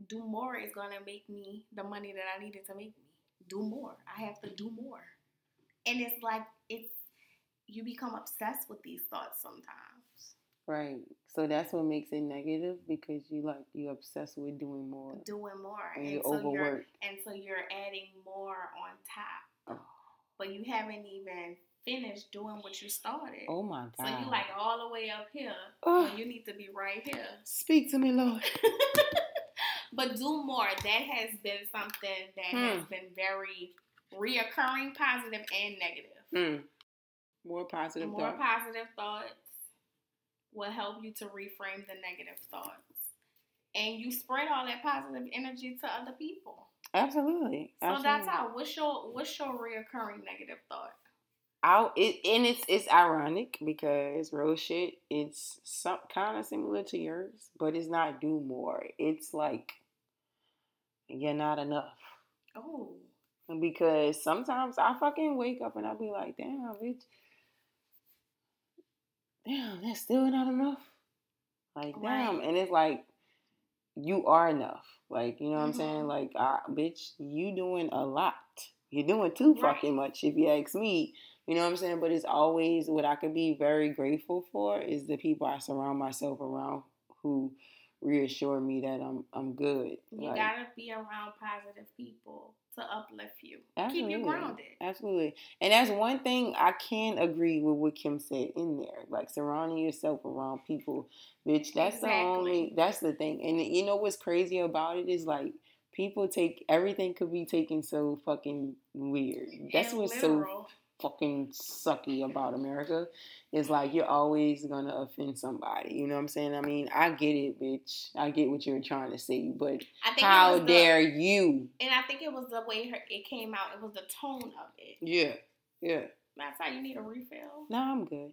do more is gonna make me the money that I needed to make me. Do more. I have to do more. And it's like it's you become obsessed with these thoughts sometimes. Right. So that's what makes it negative because you like you obsessed with doing more doing more and you're so you're and so you're adding more on top Oh. but you haven't even finished doing what you started Oh my god. so you like all the way up here Oh. you need to be right here Speak to me, Lord. but do more that has been something that has Hmm. been very reoccurring positive and negative Mm. More positive more thought. positive thoughts will help you to reframe the negative thoughts and you spread all that positive energy to other people Absolutely. So Absolutely. that's how. What's your what's your reoccurring negative thought? Out it and it's it's ironic because real shit it's some kind of similar to yours, but it's not do more. It's like you're not enough. Oh, Because sometimes I fucking wake up and I'll be like, damn, bitch. Damn, that's still not enough. Like, damn. Right. And it's like, you are enough. Like, you know what I'm saying? Like, ah, bitch, you doing a lot. You're doing too Right. fucking much if you ask me. You know what I'm saying? But it's always what I could be very grateful for is the people I surround myself around who reassure me that I'm I'm good. you Like, gotta be around positive people to uplift you, keep you grounded. Absolutely. And that's one thing I can agree with what Kim said in there. Like surrounding yourself around people, bitch. That's the only that's the thing. And you know what's crazy about it is like people take everything could be taken so fucking weird. That's And what's so literal. Fucking sucky about America. Is like you're always gonna offend somebody. You know what I'm saying? I mean, I get it, bitch. I get what you're trying to say, but I think how the- dare you? and I think it was the way her, it came out. It was the tone of it. Yeah. Yeah. That's how you need a refill. No, I'm good.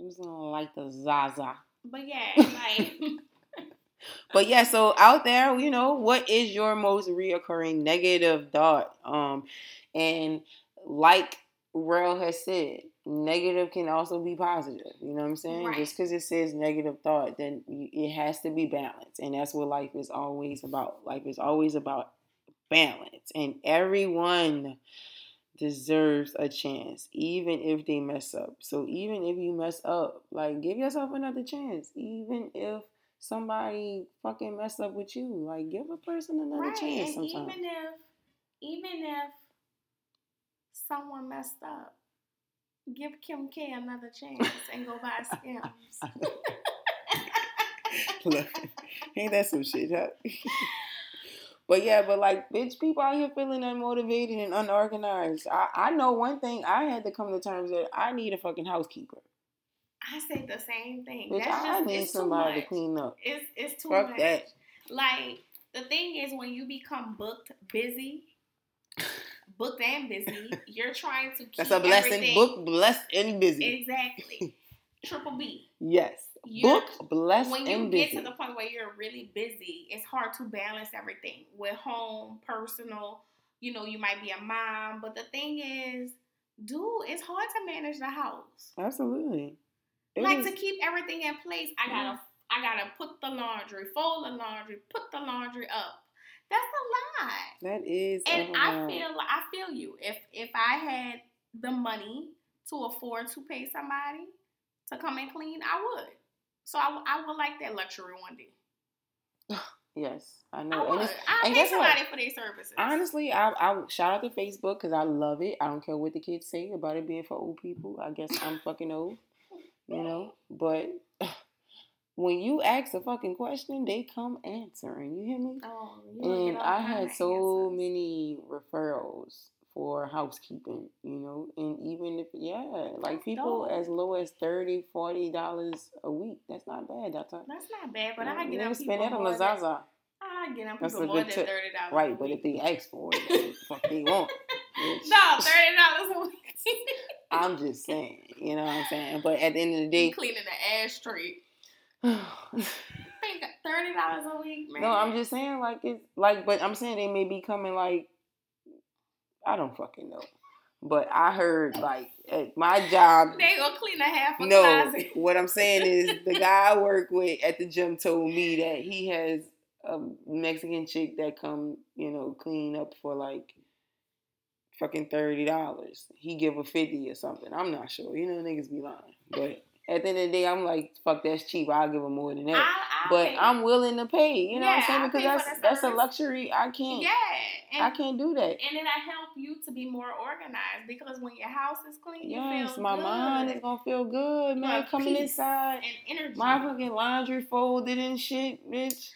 I'm just gonna like the Zaza. But yeah, like But yeah, so out there, you know, what is your most reoccurring negative thought? Um, and like Rel has said, negative can also be positive. You know what I'm saying? Right. Just because it says negative thought, then it has to be balanced, and that's what life is always about. Life is always about balance, and everyone deserves a chance, even if they mess up. So even if you mess up, like give yourself another chance. Even if somebody fucking mess up with you, like give a person another right, chance and sometimes. even if even if someone messed up, give Kim K another chance and go buy Skims. Look, ain't that some shit, huh? but yeah, but like, bitch, people out here feeling unmotivated and unorganized. I, I know one thing. I had to come to terms that I need a fucking housekeeper. I said the same thing. Bitch, That's I just need somebody to clean up. It's it's too Fuck much. that. Like the thing is, when you become booked, busy, booked and busy, you're trying to keep That's a blessing. everything- Book blessed and busy. Exactly. Triple B. Yes. you're, book blessed when you get busy. to the point where you're really busy, it's hard to balance everything with home, personal. You know, you might be a mom, but the thing is, dude, it's hard to manage the house. Absolutely. It like is- to keep everything in place. I gotta, I gotta put the laundry, fold the laundry, put the laundry up. That's a lot. that is And a I feel I feel you. If if I had the money to afford to pay somebody to come and clean, I would. So I, I would like that luxury one day. Yes, I I know. And would. it's- I and pay guess what? somebody for their services. Honestly, I I shout out to Facebook because I love it. I don't care what the kids say about it being for old people. I guess I'm fucking old, you know. But when you ask a fucking question, they come answering. You hear me? Oh, you And I had so answers. many referrals for housekeeping, you know, and even if yeah, like people as low as 30 40 dollars a week. That's not bad. That's a, That's not bad, but I get them spend that on than, Zaza. I get them That's people more than thirty dollars. Right, but if they ask for it, fuck they want. no thirty dollars a week. I'm just saying, you know what I'm saying? But at the end of the You day, cleaning the ashtray. thirty dollars a week, man. No, I'm just saying, like, it's like, but I'm saying they may be coming, like, I don't fucking know. But I heard, like, at my job, They gonna clean a half a no, closet. what I'm saying is the guy I work with at the gym told me that he has a Mexican chick that come, you know, clean up for like fucking thirty dollars. He give her fifty or something. I'm not sure. You know, niggas be lying. But at the end of the day, I'm like, fuck, that's cheap. I'll give her more than that. I, I but pay. I'm willing to pay. You know what I'm saying? Because that's that's a luxury. I can't. yeah, and, I can't do that. and it'll help you to be more organized because when your house is clean, you Yes, my good. mind is gonna feel good, man. Your Coming inside, and energy. my fucking laundry folded and shit, bitch.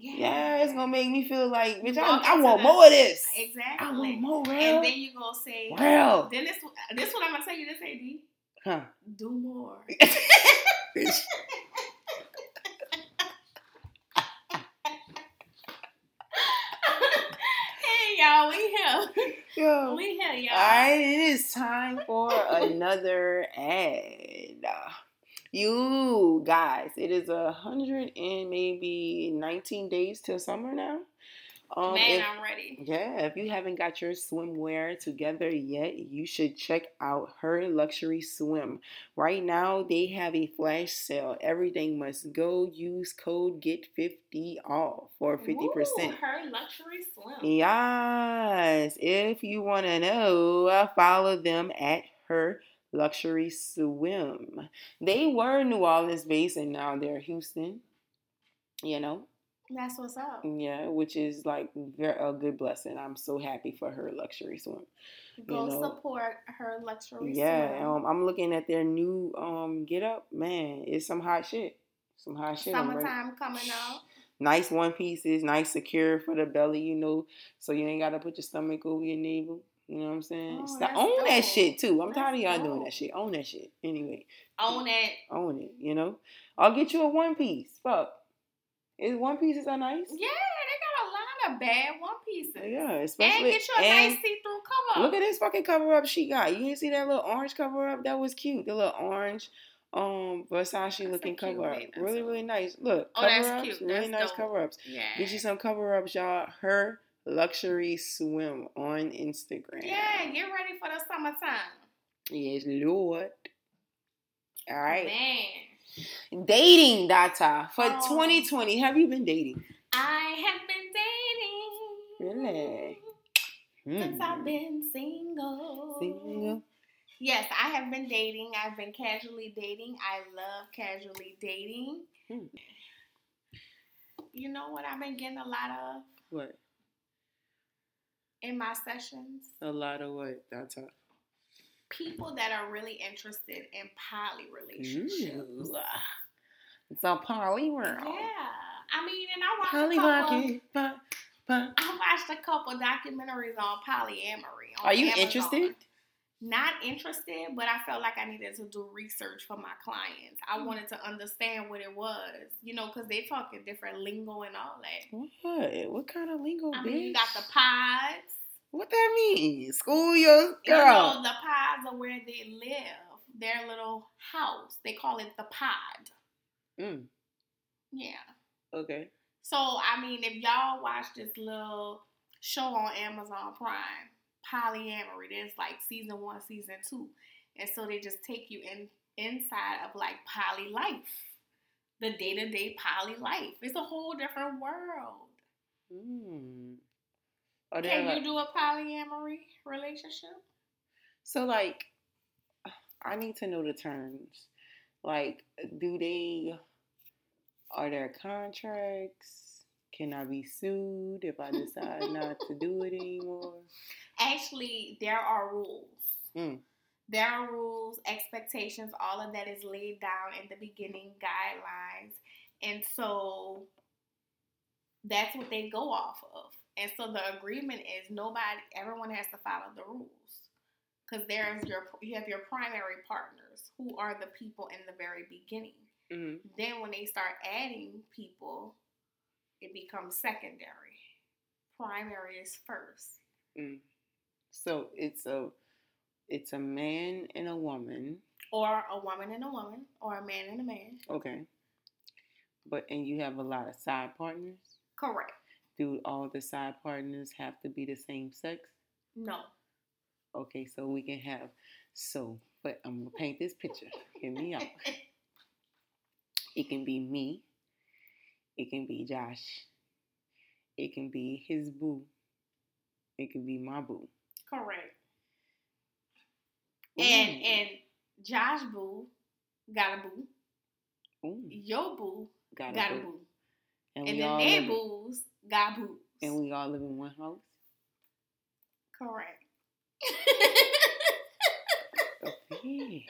Yeah, it's gonna make me feel like, bitch, I, I want the- more of this. exactly. I want more, real. And then you gonna say, well, then this this what I'm gonna tell you this AD. Huh. Do more. Hey y'all, we here. Yo. We here, y'all. Alright, it is time for another ad. You guys, it is a hundred and maybe nineteen days till summer now. Um, Man, if- I'm ready. Yeah, if you haven't got your swimwear together yet, you should check out Her Luxury Swim. Right now, they have a flash sale. Everything must go. Use code GET50 off for 50%. Ooh, her luxury swim. Yes, if you want to know, uh, follow them at Her Luxury Swim. They were New Orleans based and now they're Houston. You know, That's what's up. yeah, which is like very, a good blessing. I'm so happy for her luxury swim. Go know. support her luxury Yeah, swim. um, I'm looking at their new um get up. Man, it's some hot shit. Some hot shit. I'm. Summertime coming out. Nice one pieces, nice secure for the belly, you know, so you ain't gotta put your stomach over your navel. You know what I'm saying? Oh, Stop, that's own that shit too. I'm tired of y'all doing that shit. Own that shit. Anyway, Own it. own it. You know, I'll get you a one piece. Fuck, is one pieces are nice? Yeah, they got a lot of bad one pieces. Yeah, especially And get you a nice see-through cover. Look at this fucking cover up she got. You didn't see that little orange cover up? That was cute. The little orange um Versace a looking cover up. baby. Really, really nice. Look, Oh, cover that's ups, cute. really That's nice dope. cover ups. Yeah. Get you some cover ups, y'all. Her luxury swim on Instagram. Yeah, get ready for the summertime. Yes, Lord. All right. Man. Dating data for Oh. 2020. Have you been dating? I have been dating. Really? Since Hmm. I've been single. Single. Yes, I have been dating. I've been casually dating. I love casually dating. Hmm. You know what I've been getting a lot of What? in my sessions? A lot of what data? People that are really interested in poly relationships. Ooh. It's a poly world. Yeah. I mean, and I watched Polly a couple. Pa, pa. I watched a couple documentaries on polyamory. On Are you Amazon. interested? Not interested, but I felt like I needed to do research for my clients. I mm. wanted to understand what it was, you know, because they talking different lingo and all that. What? What kind of lingo, I bitch? mean, you got the pods. What that mean? School your girl. You know, the pods are where they live, their little house. They call it the pod. Mm. Yeah. Okay. So I mean, if y'all watch this little show on Amazon Prime, polyamory, there's like season one, season two, and so they just take you in inside of like poly life, the day to day poly life. It's a whole different world. Mm. Can like- you do a polyamory relationship? So like, I need to know the terms. Like, do they? Are there contracts? Can I be sued if I decide not to do it anymore? Actually, there are rules. Mm. There are rules, expectations, all of that is laid down in the beginning guidelines. And so that's what they go off of. And so the agreement is nobody, everyone has to follow the rules. Because there's your, you have your primary partners who are the people in the very beginning. hmm Then when they start adding people, it becomes secondary. Primary is first. Mm. So it's a, it's a man and a woman. Or a woman and a woman, or a man and a man. Okay. But and you have a lot of side partners. Correct. Do all the side partners have to be the same sex? No. Okay, so we can have so, but I'm gonna paint this picture. Hear me out. It can be me. It can be Josh. It can be his boo. It can be my boo. Correct. And Ooh. and Josh Boo got a boo. Ooh, Your boo got, got a a boo. boo. And, And then all their boos got boos. and we all live in one house. Correct. Okay.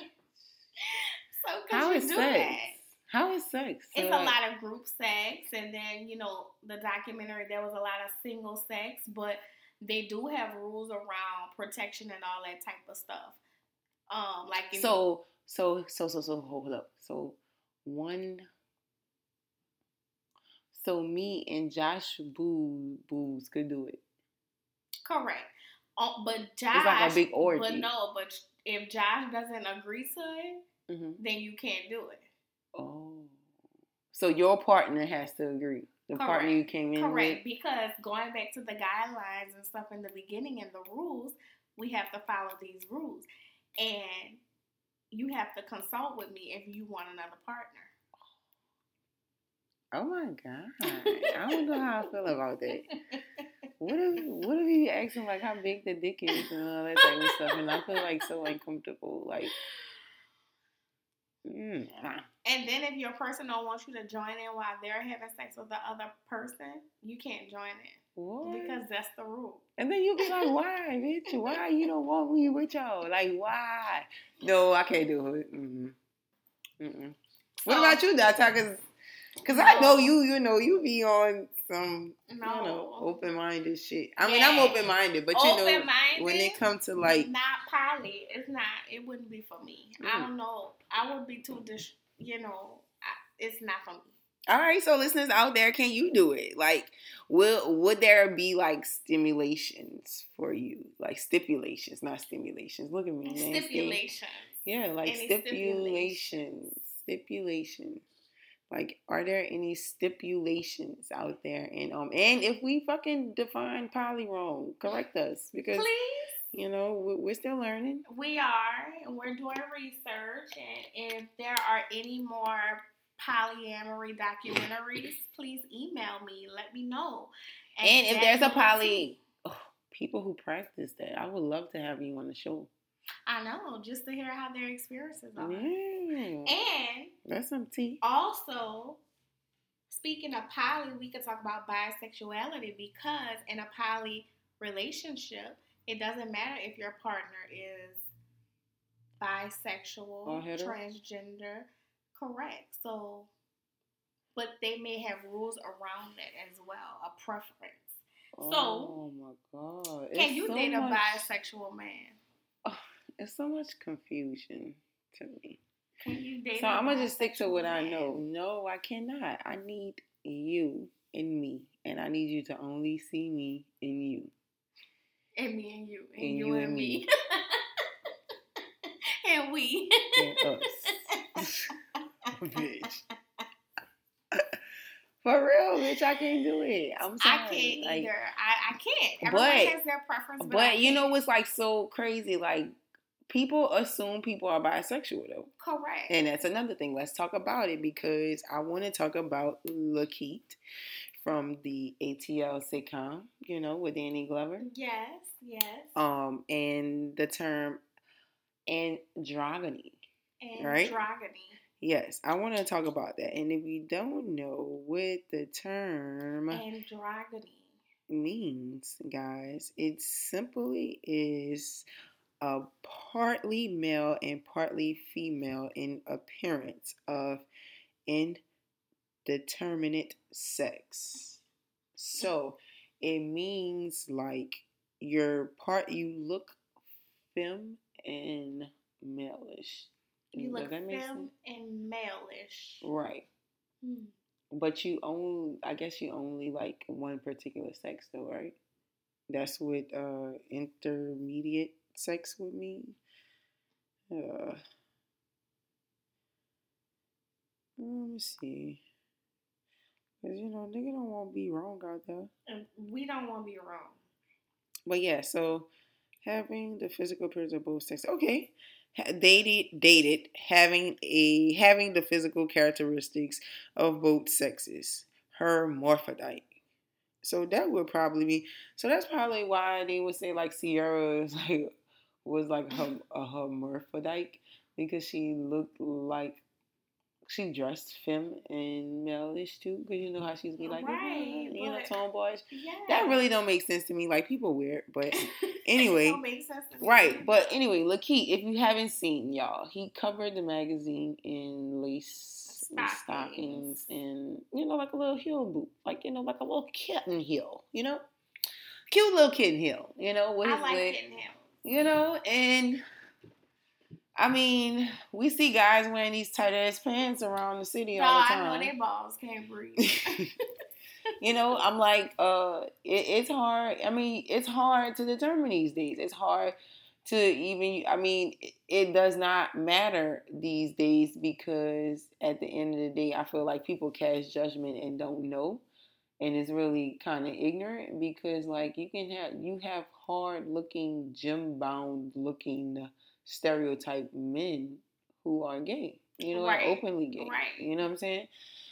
so How you is do sex? that? How is sex? So, It's a lot of group sex, and then you know the documentary there was a lot of single sex, but they do have rules around protection and all that type of stuff. Um, like So so so so so hold up. So one so me and Josh Boo Boos could do it. correct, uh, but Josh, It's like a big orgy. but no, but if Josh doesn't agree to it, hmm then you can't do it. Oh. So your partner has to agree. The partner you Correct. came in with. Correct, because going back to the guidelines and stuff in the beginning and the rules, we have to follow these rules, and you have to consult with me if you want another partner. Oh my god. I don't know how I feel about that. What if what if you asking like how big the dick is and all that type of stuff and I feel like so uncomfortable. Like mm. And then if your person don't want you to join in while they're having sex with the other person, you can't join in what? because that's the rule. And then you be like, why, bitch? Why you don't want me with y'all? Like, why? No, I can't do it. Mm-mm. What about you, Data? Cause, cause I know you. You know, you be on some, No. you know, open-minded shit. I mean, I'm open-minded, but you know, Open-minded, when it comes to like, not poly, it's not. It wouldn't be for me. I Mm. don't know. I would be too dis. You know, I, it's not for me. all right, so listeners out there, can you do it? Like, will would there be like stimulations for you? Like stipulations, not stimulations. Look at me. Stipulations. Yeah, like stipulations. Stipulation. Like, are there any stipulations out there? And um, and if we fucking define poly wrong, correct us because Please. you know we're, still learning. We are, and we're doing research. And if there are any more polyamory documentaries, please email me. Let me know. And if there's a poly, oh, people who practice that, I would love to have you on the show. I know, just to hear how their experiences are. Yeah, And that's some tea. also, speaking of poly, we could talk about bisexuality because in a poly relationship, it doesn't matter if your partner is bisexual, transgender, correct. So, but they may have rules around it as well, a preference. So, oh my god, Can It's you so date a much- bisexual man? It's so much confusion to me. Can you date? So I'm gonna just stick to what I know. No, I cannot. I need you in me, and I need you to only see me in you. And me and you. And, And you, you and and me. me. and we. And us. Bitch. For real, bitch, I can't do it. I'm sorry. I can't like, either. I, I can't. But- has their preference, but, But, you know what's like so crazy? Like people assume people are bisexual though. correct. And that's another thing. Let's talk about it because I want to talk about Lakeith from the ATL sitcom, you know, with Danny Glover. yes, yes. Um, and the term androgyny. and right? Yes, I want to talk about that. And if you don't know what the term Androgyny. means, guys, it simply is a partly male and partly female in appearance of indeterminate sex. So it means like you're part, you look femme and maleish. You Does look femme sense? and maleish. Right. Hmm. But you only, I guess you only like one particular sex, though, right? That's what uh, intermediate sex with me. Uh, let me see. Cause you know, nigga don't want to be wrong out there. And we don't want to be wrong. But yeah, so having the physical appearance of both sexes. Okay. Ha- Dated, dated, having a having the physical characteristics of both sexes. Hermaphrodite. So that would probably be. So that's probably why they would say like Ciara is like was like a, a hermaphrodite because she looked like she dressed femme and maleish too. Because you know how she's be like, Right, you know, but- tomboyish. Yeah. That really don't make sense to me. Like people weird, but anyway, it don't make sense to me. right. But anyway, Lakeith, if you haven't seen y'all, he covered the magazine in lace Stockings. stockings and you know like a little heel boot, like you know like a little kitten heel, you know, cute little kitten heel, you know, with I his like leg, getting him. You know, and. I mean, we see guys wearing these tight ass pants around the city No, all the time. I know their balls can't breathe. you know, I'm like, uh, it, it's hard. I mean, it's hard to determine these days. It's hard to even. I mean, it, it does not matter these days because at the end of the day, I feel like people cast judgment and don't know, and it's really kind of ignorant because like you can have you have hard looking, gym bound looking stereotype men who are gay. You know, Right. and openly gay. Right. You know what I'm saying?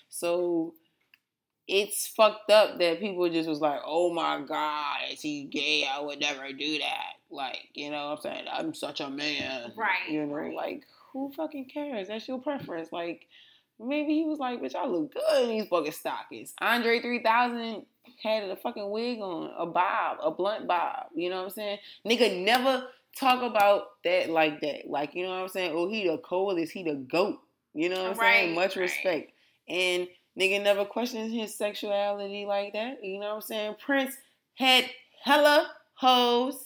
So it's fucked up that people just was like, oh my God, is he gay? I would never do that. Like, you know what I'm saying? I'm such a man. Right, You know, right. like, who fucking cares? That's your preference. Like, maybe he was like, bitch, I look good in these fucking stockings. Andre 3000 had a fucking wig on, a bob, a blunt bob. You know what I'm saying? Nigga never talk about that like that. Like, you know what I'm saying? Oh, he the coldest, he the goat. You know what I'm saying? Much right. respect. And nigga never questions his sexuality like that. You know what I'm saying? Prince had hella hoes.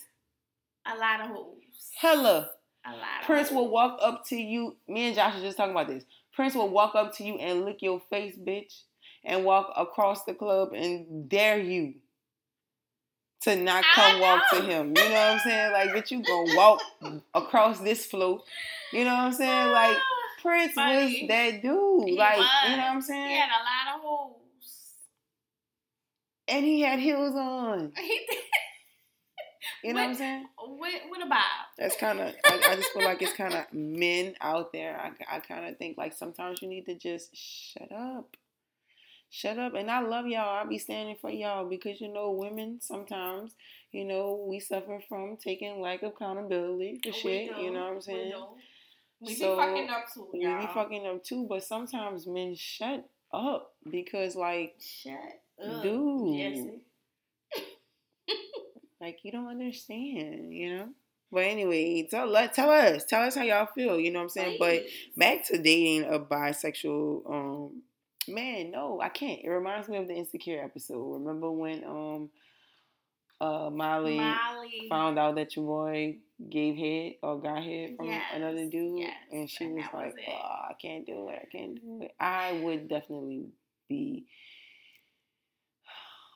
a lot of hoes. Hella. A lot Prince will walk up to you. Me and Josh were just talking about this. Prince will walk up to you and lick your face, bitch, and walk across the club and dare you to not come walk to him. You know what I'm saying? Like, bitch, you gonna walk across this float. You know what I'm saying? Like, ah, Prince Funny. was that dude. He like, was. you know what I'm saying? He had a lot of hoes. And he had heels on. He did. You know what I'm saying? With, with a bob. That's kind of. I, I just feel like it's kind of men out there. I, I kind of think like sometimes you need to just shut up, shut up. And I love y'all. I'll be standing for y'all because you know women sometimes you know we suffer from taking lack of accountability for We shit. You know what I'm We saying? do. We So, be fucking up too, We y'all. We be fucking up too, but sometimes men shut up because like Shut up. Dude. Jesse. Like you don't understand, you know. But anyway, tell let tell us tell us how y'all feel. You know what I'm saying? But back to dating a bisexual um man no i can't it reminds me of the insecure episode remember when um uh molly, Molly. found out that your boy gave head or got head from Yes, another dude yes, and she and was like was oh, i can't do it i can't do it i would definitely be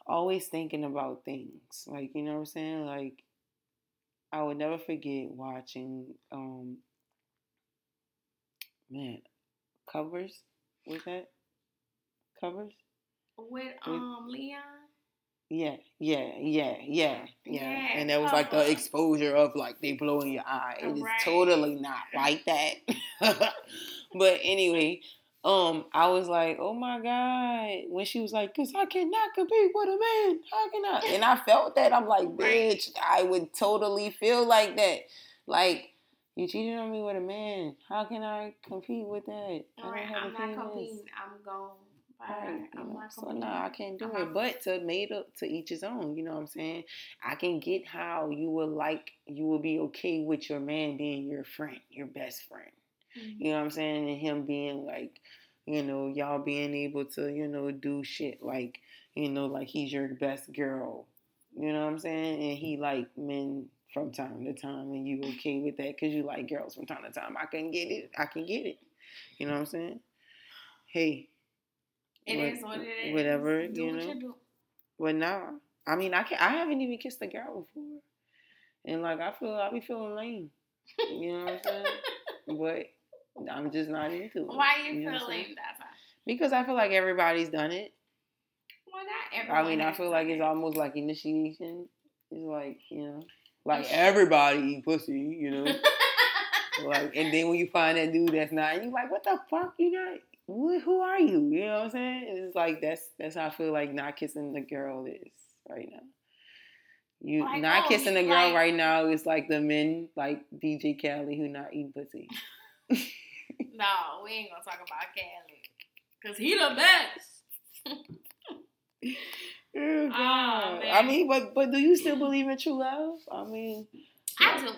always thinking about things like you know what i'm saying like i would never forget watching um man covers was that covers with um Leon. Yeah, yeah, yeah, yeah, yeah. Yeah, And that was like the exposure of like they blow in your eye. It is Right. totally not like that. but anyway, um, I was like, oh my god, when she was like, cause I cannot compete with a man. How can I? And I felt that. I'm like, bitch, I would totally feel like that. Like. You cheated on me with a man. How can I compete with that? I don't Alright, have a I'm not competing. I'm gone. Bye. Right, I'm not so no, I can't do I'm it. But to made up to each his own. You know what I'm saying? I can get how you will like you will be okay with your man being your friend, your best friend. Mhm. You know what I'm saying? And him being like, you know, y'all being able to, you know, do shit like, you know, like he's your best girl. You know what I'm saying? And he like men from time to time, and you okay with that because you like girls from time to time. I can get it. I can get it. You know what I'm saying? Hey, It what- is what it is. whatever, do you what know. you do. Well, nah. I mean, I can I haven't even kissed a girl before, and like I feel I be feeling lame. You know what I'm saying? but I'm just not into it. Why are you, know what I'm feel saying? like that? Because I feel like everybody's done it. Well, not everyone. I mean, I feel like it's almost like initiation. It's like you know, like everybody eat pussy. You know, like and then when you find that dude that's not, you're like, what the fuck? You not? Who, who are you? You know what I'm saying? It's like that's that's how I feel like not kissing the girl is right now. You Like, not oh, kissing you- the girl like- right now is like the men like DJ Khaled who not eating pussy. no, we ain't gonna talk about Cali. Cause he the best. Oh, God. man. I mean, but but do you still believe in true love? I mean, I do.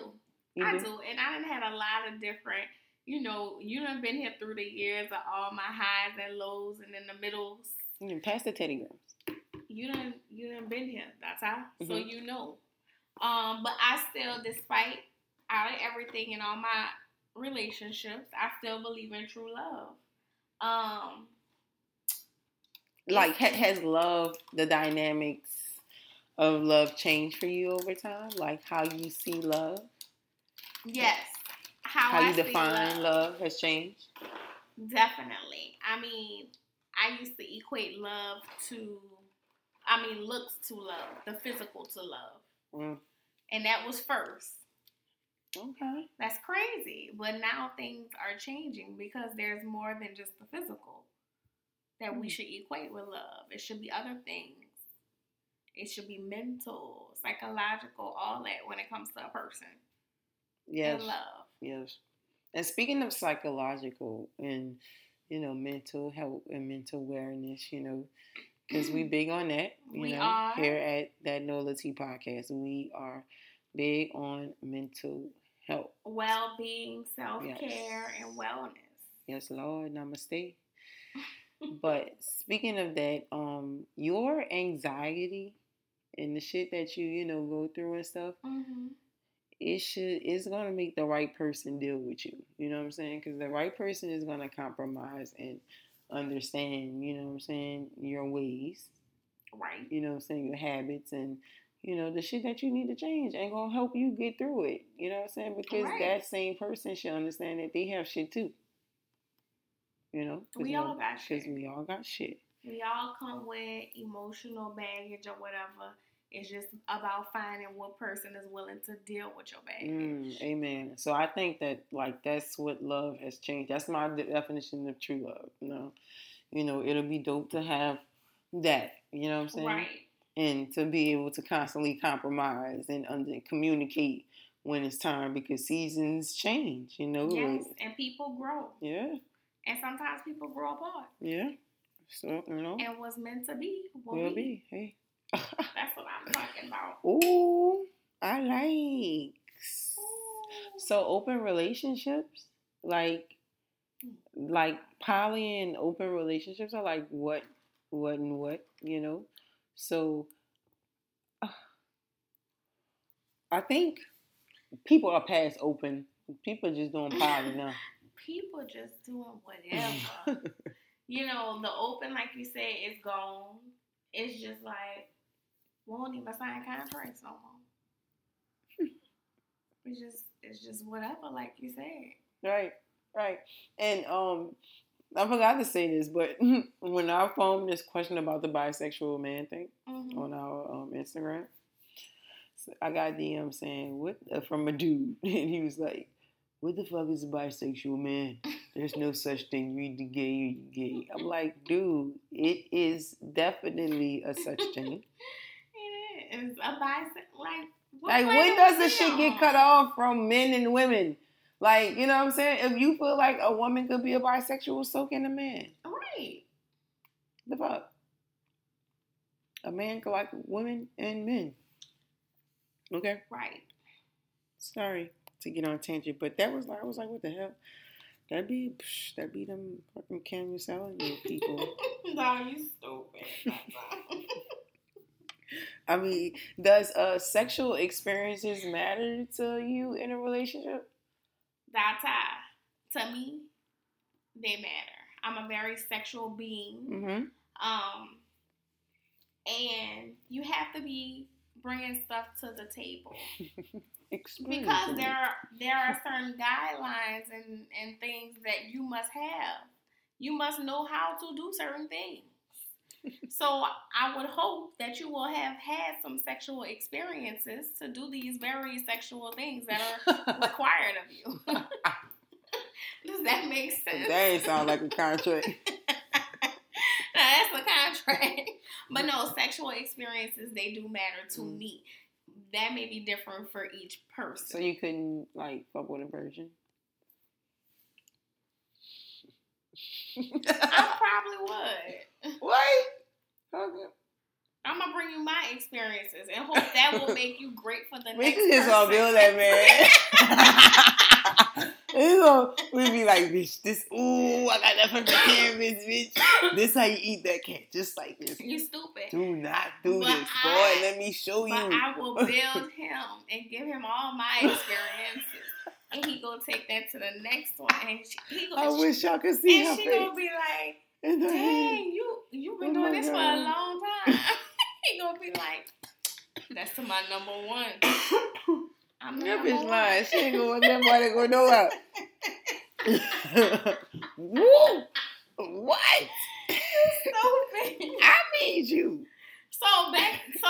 I do. And I done had a lot of different, you know, you done been here through the years of all my highs and lows and in the middles. You can pass the teddy girls. You done you done been here. That's how. So Mhm. you know. Um, but I still, despite out of everything and all my relationships, I still believe in true love. Um, like ha- has love the dynamics of love changed for you over time like how you see love yes. How, how you define love. has changed Definitely. I mean, I used to equate love to, I mean, looks to love, the physical to love. Mm. And that was first. Okay That's crazy. But now things are changing because there's more than just the physical that we Mm. should equate with love. It should be other things. It should be mental, psychological, all that when it comes to a person. yes And love. yes and speaking of psychological and you know mental health and mental awareness you know because we big on that you We know are. here at that nola Tea podcast we are big on mental health Well being, self care, Yes. and wellness. Yes, Lord, namaste. but speaking of that, um, your anxiety and the shit that you, you know, go through and stuff, Mm-hmm. it should it's gonna make the right person deal with you. You know what I'm saying? Because the right person is gonna compromise and understand, you know what I'm saying, your ways, Right. you know what I'm saying, your habits and you know, the shit that you need to change ain't gonna help you get through it. You know what I'm saying? Because Right. that same person should understand that they have shit too. You know? We all got Because shit. we all got shit. We all come with emotional baggage or whatever. It's just about finding what person is willing to deal with your baggage. Mm, amen. So I think that like that's what love has changed. That's my definition of true love. You know, you know, it'll be dope to have that. You know what I'm saying? Right. And to be able to constantly compromise and under communicate when it's time because seasons change. You know. Yes. like- And people grow. yeah. And sometimes people grow apart. Yeah. So you know, And what's meant to be will, will be. be. Hey. That's what I'm talking about. Ooh, I like. So open relationships, like, hmm. like poly and open relationships are like what, what and what, you know. So, uh, I think people are past open. People just doing poly now. People just doing whatever. you know, the open, like you said, is gone. It's just like, won't even sign contracts no more. It's just, it's just whatever, like you said. Right, right. And um I forgot to say this, but when I found this question about the bisexual man thing Mhm. on our um, Instagram, I got a DM saying what uh, from a dude, and he was like, "What the fuck is a bisexual man? There's no such thing. You either gay or you gay." I'm like, dude, it is definitely a such thing. It is a bisexual. Like, what Like, when does the shit get cut off from men and women? Like, you know what I'm saying? If you feel like a woman could be a bisexual, so can a man. Right. The fuck? A man could like women and men. Okay. Right. Sorry to get on a tangent, but that was like I was like, what the hell? That'd be psh, that be them fucking camera selling people. no, you stupid. I mean, does uh sexual experiences matter to you in a relationship? That's To me, they matter. I'm a very sexual being. Mm-hmm. Um, and you have to be bringing stuff to the table because there are there are certain guidelines and and things that you must have. You must know how to do certain things. So I would hope that you will have had some sexual experiences to do these very sexual things that are required of you. Does that make sense? that ain't sound like a contract. Now, that's a contract. But no, sexual experiences they do matter to Mm. me. That may be different for each person. So you couldn't like fuck with a virgin? I probably would. what? Okay. I'm gonna bring you my experiences and hope that will make you great for the We next can just person. all build that man. we be like, bitch, this, ooh, I got that from the canvas, bitch. This how you eat that cat, just like this. you stupid. Do not do But this, boy. I- Let me show you. I will build him and give him all my experiences. And he gonna take that to the next one. And she, he I gonna, I wish y'all could see her and she face. gonna be like, her. Dang, you you been Oh doing this for a long time. he gonna be like, that's to my number one. I'm That bitch one. lying. She ain't going nobody go nowhere. Woo! What? Stupid. I need you. So back so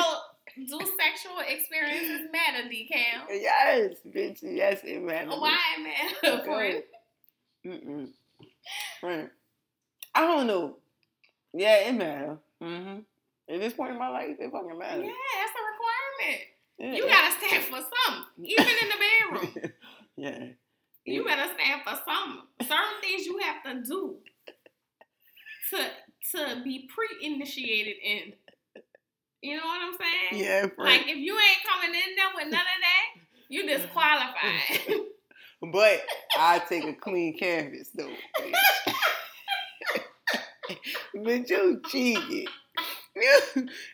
do sexual experiences matter, D Cam? Yes, bitch. Yes, it matters. Why it matter? Mm-mm. I don't know. Yeah, it matters. Mm-hmm. At this point in my life, it fucking matters. Yeah, that's a requirement. Yeah, You yeah. gotta stand for something, even in the bedroom. yeah. You better stand for something. Certain things you have to do to to be pre-initiated in. You know what I'm saying? Yeah, friend. Like if you ain't coming in there with none of that, you disqualified. But I take a clean canvas though. Bitch, you cheating. You,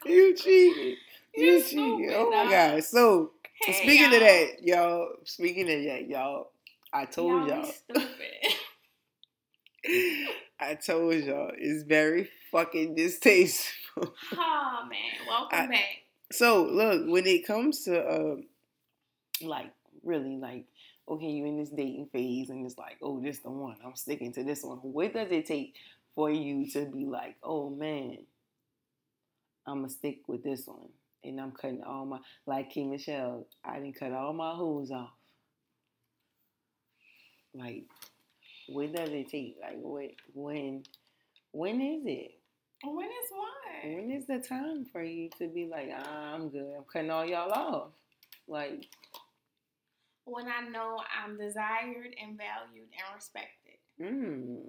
you cheating. You, You cheating. stupid, Oh my god. So Hey, speaking y'all. of that, y'all. Speaking of that, y'all. I told Y'all y'all. stupid. I told y'all it's very fucking distasteful. Oh man, welcome I- back. So look, when it comes to uh, like really like okay, you're in this dating phase and it's like, oh, this the one. I'm sticking to this one. What does it take for you to be like, oh man, I'm gonna stick with this one, and I'm cutting all my like Kim Michelle. I didn't cut all my hoes off. Like, what does it take? Like, what when? When is it? When is one? When is the time for you to be like, ah, I'm good. I'm cutting all y'all off. Like, When I know I'm desired and valued and respected. mm.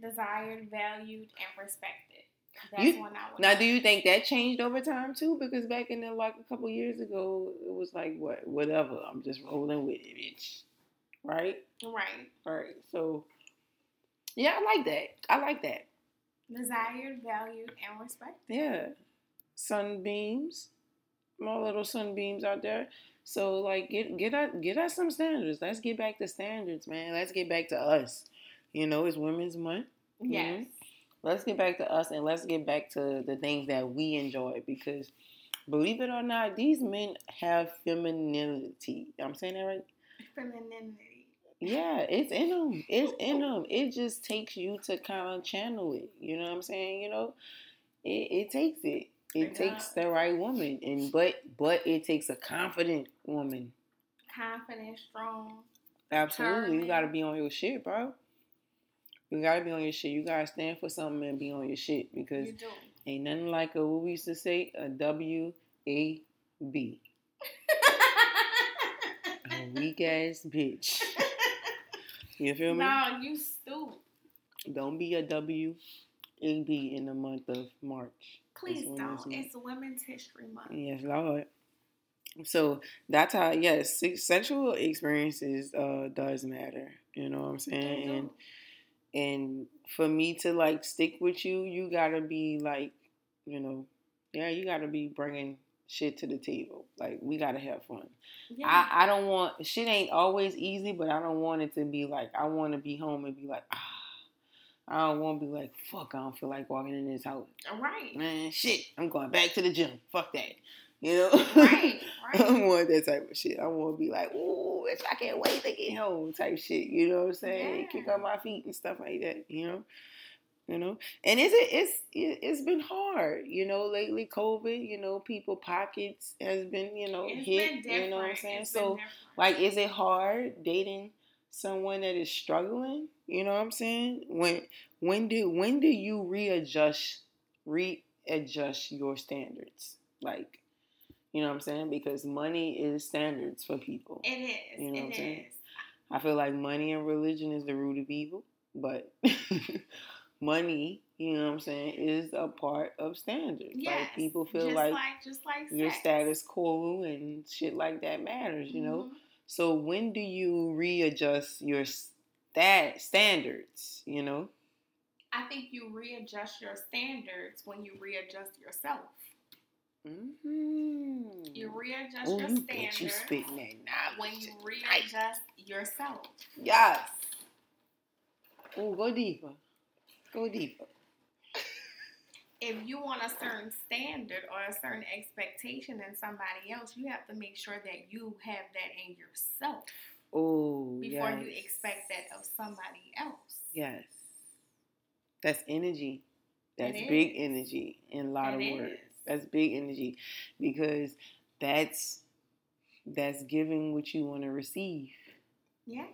Desired, valued, and respected. That's You- when I now, do you think that changed over time too? Because back in the, like a couple years ago, it was like, what, whatever. I'm just rolling with it, bitch. Right, Right. right. So, yeah, I like that. I like that. Desired, valued, and respected. Yeah, sunbeams, my little sunbeams out there. So like, get get us get us some standards. Let's get back to standards, man. Let's get back to us. You know, it's Women's Month. Yes. Let's get back to us and let's get back to the things that we enjoy because, believe it or not, these men have femininity. I'm saying that right? Femininity. Yeah, it's in them. It's in oh. them. It just takes you to kind of channel it. You know what I'm saying? You know, it, it takes it. It takes the right woman, and but but it takes a confident woman. Confident, strong. Absolutely, you gotta be on your shit, bro. You gotta be on your shit. You gotta stand for something and be on your shit because You ain't nothing like a what we used to say a W A B. A weak ass bitch. You feel me? no, you stupid. Don't be a W A B in the month of March. Please It's don't. It's Women's History Month. Yes, Lord. So that's how yes, sexual experiences uh does matter. You know what I'm saying? And and for me to like stick with you, you gotta be like, you know, yeah, you gotta be bringing shit to the table. Like we gotta have fun. Yeah. I I don't want shit ain't always easy, but I don't want it to be like I want to be home and be like ah. I don't want to be like fuck. I don't feel like walking in this house All right, man, shit, I'm going back to the gym. Fuck that. You know? Right. I don't want that type of shit. I want to be like, ooh, bitch, I can't wait to get home type shit. You know what I'm saying? Yeah. Kick up my feet and stuff like that, you know? You know? And is it it's it, it's been hard, you know, lately COVID, you know, people pockets has been, you know, It's hit, you know what I'm saying? It's so different. like is it hard dating someone that is struggling? You know what I'm saying? When when do when do you readjust readjust your standards? Like, you know what I'm saying? Because money is standards for people. it is. You know what I'm saying? is. I feel like money and religion is the root of evil, but money, you know what I'm saying, is a part of standards. Yes. Like people feel just like, like just like your sex. status quo and shit like that matters, you know? Mhm. So when do you readjust your stat standards? You know, I think you readjust your standards when you readjust yourself. mm-hmm. You readjust oh, your standards you spitting that knowledge. when you tonight. readjust yourself. Yes. Oh, go deeper. Go deeper. If you want a certain standard or a certain expectation in somebody else, you have to make sure that you have that in yourself Oh, before you expect that of somebody else. Yes. That's energy. That's It big is. energy in a lot It of words. is. That's big energy because that's that's giving what you want to receive. Yeah.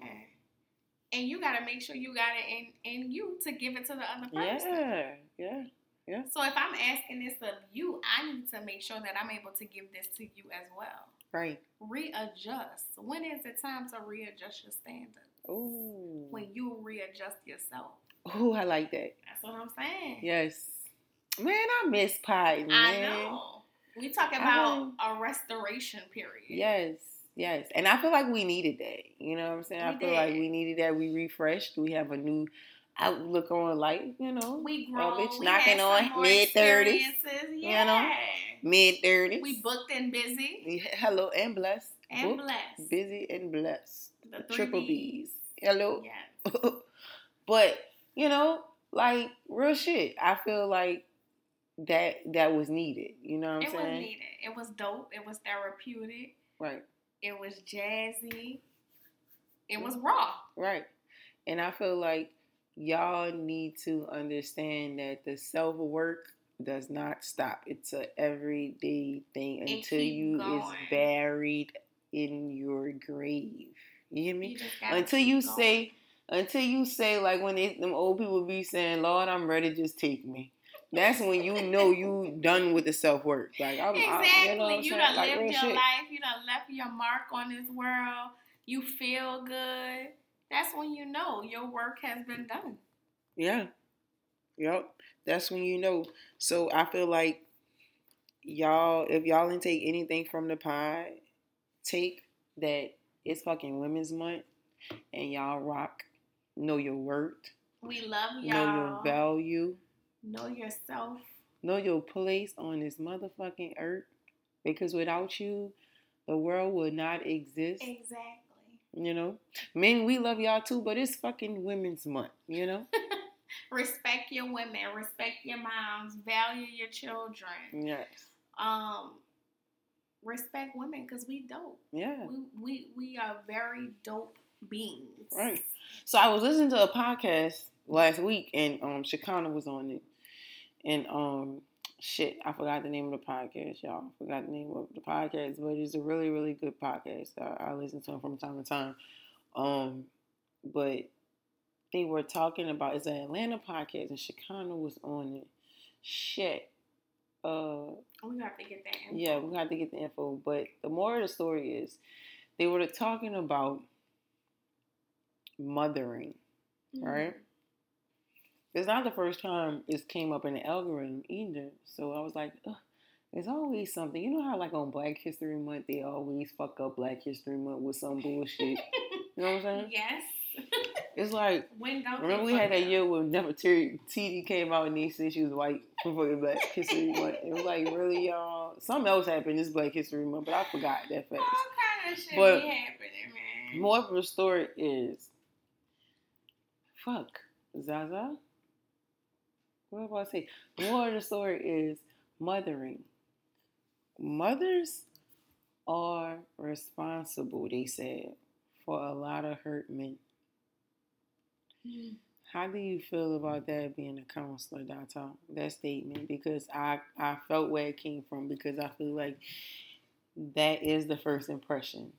And you gotta make sure you got it in, in you to give it to the other person. Yeah, yeah. yeah. So if I'm asking this of you, I need to make sure that I'm able to give this to you as well. Right. Readjust. When is it time to readjust your standards? Oh. When you readjust yourself. Oh, I like that. That's what I'm saying. Yes. Man, I miss pie, man. I know. We talk about a restoration period. Yes, yes. And I feel like we needed that. You know what I'm saying? I We feel like we needed that. We refreshed. We have a new outlook on life, you know. We oh, A grown. bitch we knocking had on more mid-thirties, experiences. you Yeah. know? Mid 30s. We booked and busy Hello and blessed. and Booked, blessed. Busy and blessed. The Triple B's. Hello. Yes. but, you know, like real shit. I feel like that that was needed. You know what I'm saying? It was needed. It was dope. It was therapeutic. Right. It was jazzy. It was raw. Right. And I feel like y'all need to understand that the self work does not stop. It's a everyday thing until you is buried in your grave. You hear me? You Until you going. say until you say like when they, them old people be saying, Lord, I'm ready, just take me. That's when you know you done with the self work. Like I'm Exactly. I, you know you done Like, lived your shit. life. You done left your mark on this world. You feel good. That's when you know your work has been done. Yeah. Yep. That's when you know. So I feel like y'all, if y'all didn't take anything from the pie, take that it's fucking Women's Month and y'all rock. Know your worth. We love y'all. Know your value. Know yourself. Know your place on this motherfucking earth. Because without you, the world would not exist. Exactly. You know? Men, we love y'all too, but it's fucking Women's Month, you know? Respect your women. Respect your moms. Value your children. yes. Um, respect women because we dope. Yeah. We, we we are very dope beings. Right. So I was listening to a podcast last week, and um, Shakana was on it, and um, shit, I forgot the name of the podcast, y'all. Forgot the name of the podcast, but it's a really, really good podcast. I, I listen to them from time to time. Um, but they were talking about it's an Atlanta podcast, and Shakana was on it. Shit. Uh, We have to get that. Info. yeah, we got to get the info. But the more of the story is, they were talking about mothering. Mhm. right? It's not the first time it's came up in the algorithm either. So I was like, Ugh, there's always something. You know how like on Black History Month they always fuck up Black History Month with some bullshit. You know what I'm saying? Yes. It's like when don't remember we had that up? year when never Terry TD came out and they said she was white for fucking Black History Month. It was like really y'all. Something else happened this Black History Month, but I forgot that fact. All kind of shit But- be happening, man. More of the story is fuck Zaza. What am I say? More of the story is mothering. Mothers are responsible, they said, for a lot of hurt men. Mm. How do you feel about that being a counselor, Data? That statement? Because I, I felt where it came from because I feel like that is the first impression.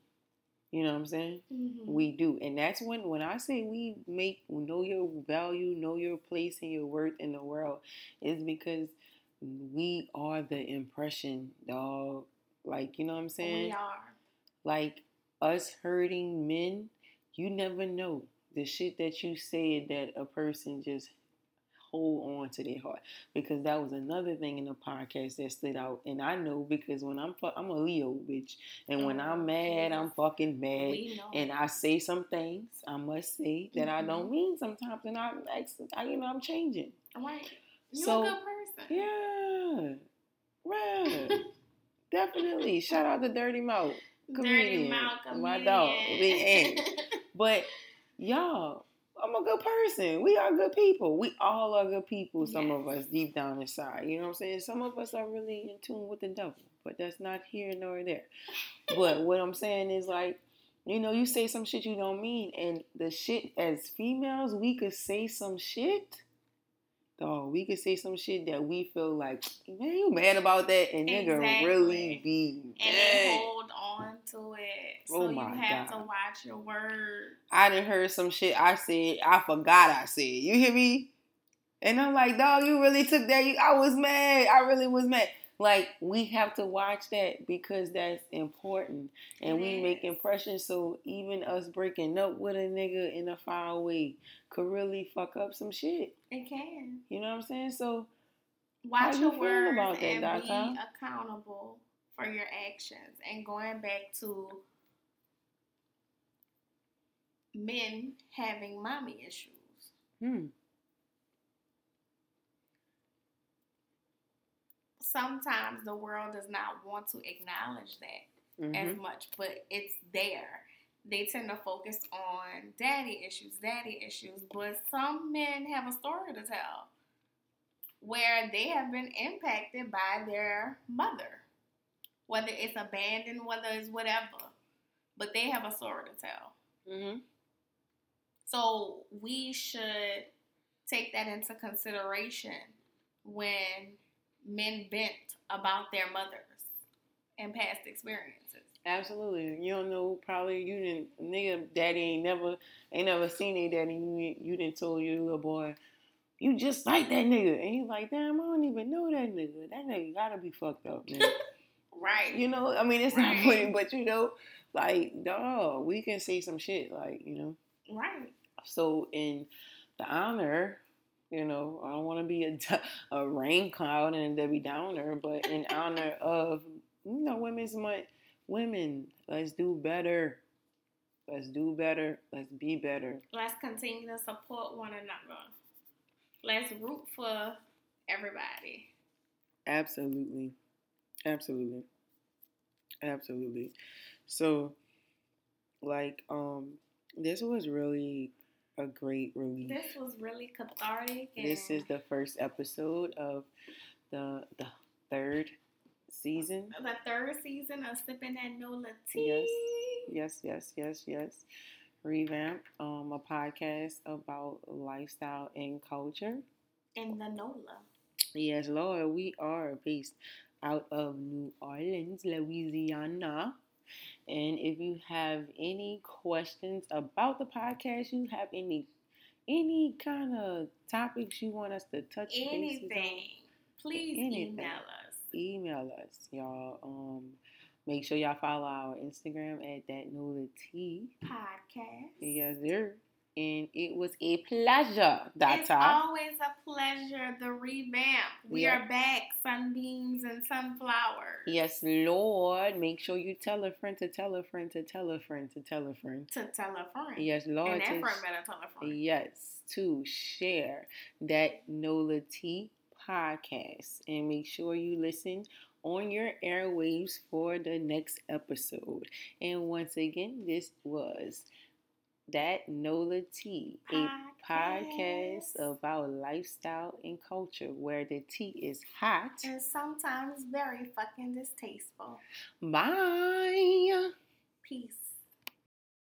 You know what I'm saying? Mhm. We do. And that's when when I say we make know your value, know your place and your worth in the world, is because we are the impression, dog. Like, you know what I'm saying? we are. Like us hurting men, you never know the shit that you said that a person just hold on to their heart. Because that was another thing in the podcast that stood out. And I know because when I'm fu- I'm a Leo bitch, and when I'm Oh, mad, I'm fucking mad and I say some things I must say that I don't mm-hmm. mean sometimes, and I, I you know, I'm changing. right. You So, a good person. Yeah, right, definitely. Shout out to Dirty Mouth, Dirty comedian, my dog, comedian. Big Ant. but y'all. I'm a good person. We are good people. We all are good people. Some of us deep down inside. You know what I'm saying? Some of us are really in tune with the devil, but that's not here nor there. But what I'm saying is like, you know, you say some shit you don't mean, and the shit as females, we could say some shit. Dog, we could say some shit that we feel like, man, you mad about that, and nigga Exactly. really be and they hold on to it. Oh so Oh you have God. to watch your words. I done heard some shit I said, I forgot I said. You hear me? And I'm like, dog, you really took that. You, I was mad. I really was mad. Like, we have to watch that because that's important. And we make impressions. So even us breaking up with a nigga in a foul way could really fuck up some shit. It can. You know what I'm saying? So Watch you your feel words about that, and be accountable for your actions. And going back to men having mommy issues. hmm, Sometimes the world does not want to acknowledge that mhm. as much, but it's there. They tend to focus on daddy issues, daddy issues, but some men have a story to tell where they have been impacted by their mother, whether it's abandoned, whether it's whatever, but they have a story to tell. Mhm. So we should take that into consideration when men vent about their mothers and past experiences. Absolutely. You don't know. Probably you didn't. Nigga, daddy ain't never ain't never seen a daddy. You you didn't told your little boy, you just like that nigga, and he's like, damn, I don't even know that nigga. That nigga gotta be fucked up, man. Right. you know. I mean, it's not funny, but you know, like, dog, we can say some shit, like, you know. Right. So in the honor, you know, I don't want to be a, a rain cloud and a Debbie Downer, but in honor of you know Women's Month, women, let's do better. Let's do better. Let's be better. Let's continue to support one another. Let's root for everybody. Absolutely, absolutely, absolutely. So, like, um, this was really a great release. This was really cathartic. And This is the first episode of the the third season. the third season of Sipping That Nola Tea. Yes, yes, yes, yes. Revamp, um, a podcast about lifestyle and culture. In the NOLA. Yes, Lord, we are based out of New Orleans, Louisiana. And if you have any questions about the podcast, you have any any kind of topics you want us to touch Anything. Please Anything. email us. email us, y'all. Um, make sure y'all follow our Instagram at that Nola Tea. Podcast. Yes, sir. And it was a pleasure, It's Data. always a pleasure. The revamp. We Yeah. are back. Sunbeams and sunflowers. Yes, Lord. Make sure you tell a friend to tell a friend to tell a friend to tell a friend. To tell a friend. Yes, Lord. And that friend better tell a friend. Yes, to share that Nola Tea podcast. And make sure you listen on your airwaves for the next episode. And once again, this was that Nola Tea, a podcast Podcast. about lifestyle and culture where the tea is hot. And sometimes very fucking distasteful. Bye. Peace.